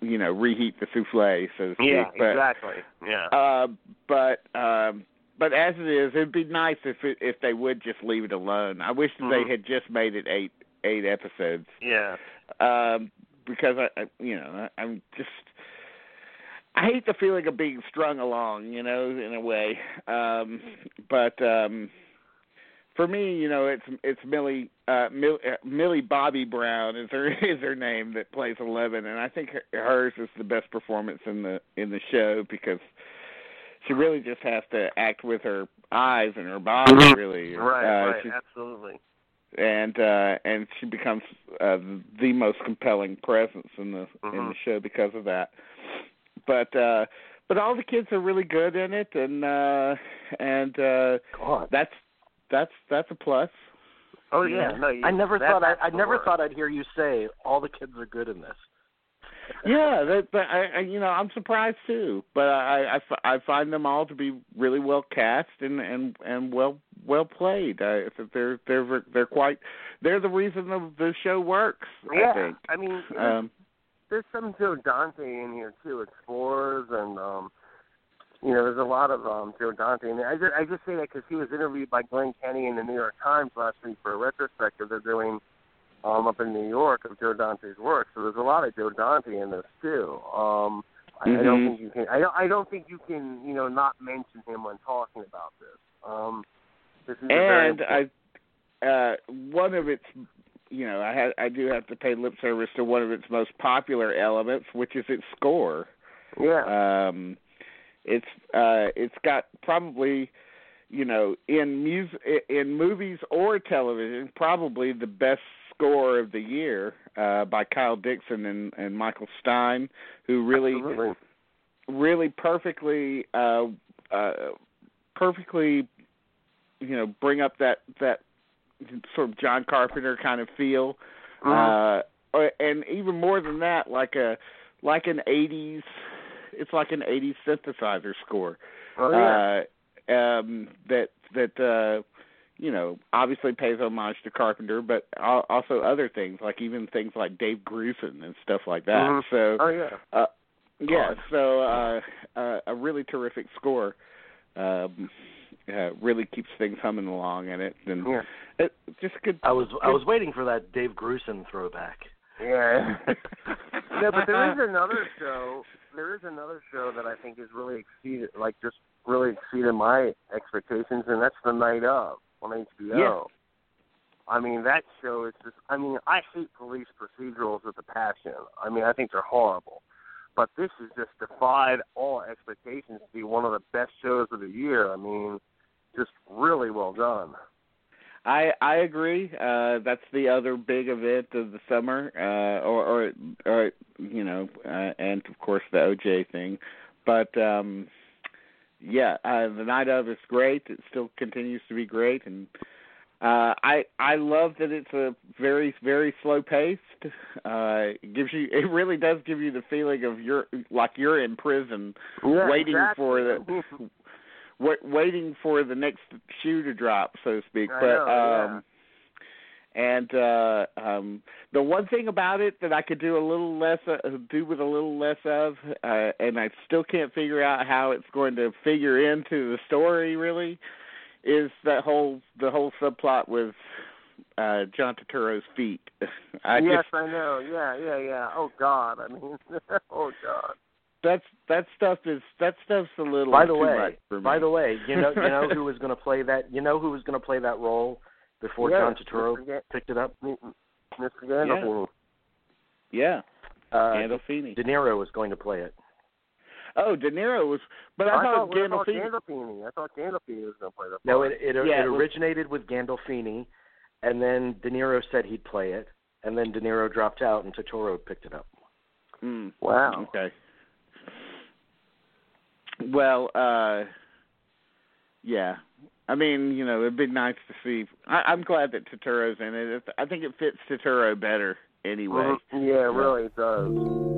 S3: you know, reheat the souffle, so to speak.
S2: Yeah,
S3: but,
S2: exactly. Yeah.
S3: Uh, but um, but as it is, it'd be nice if it, if they would just leave it alone. I wish
S2: Mhm.
S3: they had just made it eight eight episodes.
S2: Yeah.
S3: Um, because I, I you know, I, I'm just. I hate the feeling of being strung along, you know, in a way. Um, but um, for me, you know, it's it's Millie uh, uh, Millie Bobby Brown is her is her name that plays Eleven, and I think her, hers is the best performance in the in the show because she really just has to act with her eyes and her body, really.
S2: Right.
S3: uh,
S2: right.
S3: she-
S2: Absolutely.
S3: and uh and she becomes uh the most compelling presence in the in
S2: Mhm.
S3: the show because of that but uh but all the kids are really good in it and uh and uh
S1: God.
S3: that's that's that's a plus
S2: Oh yeah. No. You,
S1: I never
S2: that,
S1: thought I, I never
S2: word.
S1: thought I'd hear you say all the kids are good in this.
S3: yeah that but i I- you know i'm surprised too but I, I i find them all to be really well cast and and and well well played i they're they're they're quite they're the reason the the show works
S2: Yeah.
S3: i think
S2: I mean,
S3: um
S2: there's some Joe Dante in here too, explorers, and um, you know, there's a lot of um Joe Dante. And I just I just say that because he was interviewed by Glenn Kenny in the New York Times last week for a retrospective they're doing um up in New York of Joe Dante's work. So there's a lot of Joe Dante in this too. Um, I, I don't
S3: Mhm.
S2: think you can. I don't. I don't think you can. You know, not mention him when talking about this. Um, this is
S3: and I uh one of its you know I had I do have to pay lip service to one of its most popular elements which is its score
S2: yeah.
S3: um it's uh it's got probably you know in music in movies or television probably the best score of the year uh by Kyle Dixon and and Michael Stein who really
S2: Absolutely.
S3: really perfectly uh uh perfectly you know bring up that that sort of John Carpenter kind of feel
S2: Mhm.
S3: uh and even more than that like a like an 80s it's like an 80s synthesizer score
S2: oh yeah.
S3: uh um that that uh you know obviously pays homage to Carpenter but also other things like even things like Dave Grusin and stuff like that
S2: Mhm.
S3: so
S2: oh yeah.
S3: uh, yeah,
S2: God.
S3: so uh, uh, a really terrific score. Um, uh, really keeps things humming along in it, and
S2: Yeah.
S3: it just good.
S1: I was I was waiting for that Dave Grusin throwback.
S2: Yeah. no, but there is another show. There is another show that I think is really exceeded, like just really exceeded my expectations, and that's The Night of on HBO.
S3: Yeah.
S2: I mean, that show is just. I mean, I hate police procedurals with a passion. I mean, I think they're horrible. But this has just defied all expectations to be one of the best shows of the year. I mean, just really well done.
S3: I I agree. Uh, that's the other big event of the summer, uh, or, or or you know, uh, and of course the OJ thing. But um, yeah, uh, the night of is great. It still continues to be great, and uh, I I love that it's a very very slow paced. Uh, it gives you it really does give you the feeling of you're like you're in prison,
S2: Yeah,
S3: waiting
S2: exactly.
S3: for the wa- waiting for the next shoe to drop, so to speak.
S2: I
S3: but
S2: know, yeah.
S3: um and uh um the one thing about it that I could do a little less uh, do with a little less of uh and I still can't figure out how it's going to figure into the story really is that whole the whole subplot with uh John Turturro's feet. I
S2: yes,
S3: just
S2: I know. Yeah, yeah, yeah. Oh God, I mean, oh God.
S3: That's that stuff is that stuff's a little
S1: By the way,
S3: much for me.
S1: by the way, you know you know who was going to play that? You know who was going to play that role before John Turturro picked it up?
S2: Mr. Gandolfini.
S3: yeah,
S1: Uh,
S3: Gandolfini.
S1: De Niro was going to play it.
S3: Oh, De Niro was, but I,
S2: I
S3: thought
S2: thought, I thought
S3: Gandolfini.
S2: I thought Gandolfini was going to play the
S1: No, it it,
S3: Yeah,
S1: it
S3: it was-
S1: originated with Gandolfini, and then De Niro said he'd play it, and then De Niro dropped out, and Turturro picked it up.
S3: Mm.
S2: Wow.
S3: Okay. Well, uh yeah. I mean, you know, it'd be nice to see. I, I'm glad that Turturro's in it. I think it fits Turturro better anyway.
S2: Mhm. Yeah, it really does.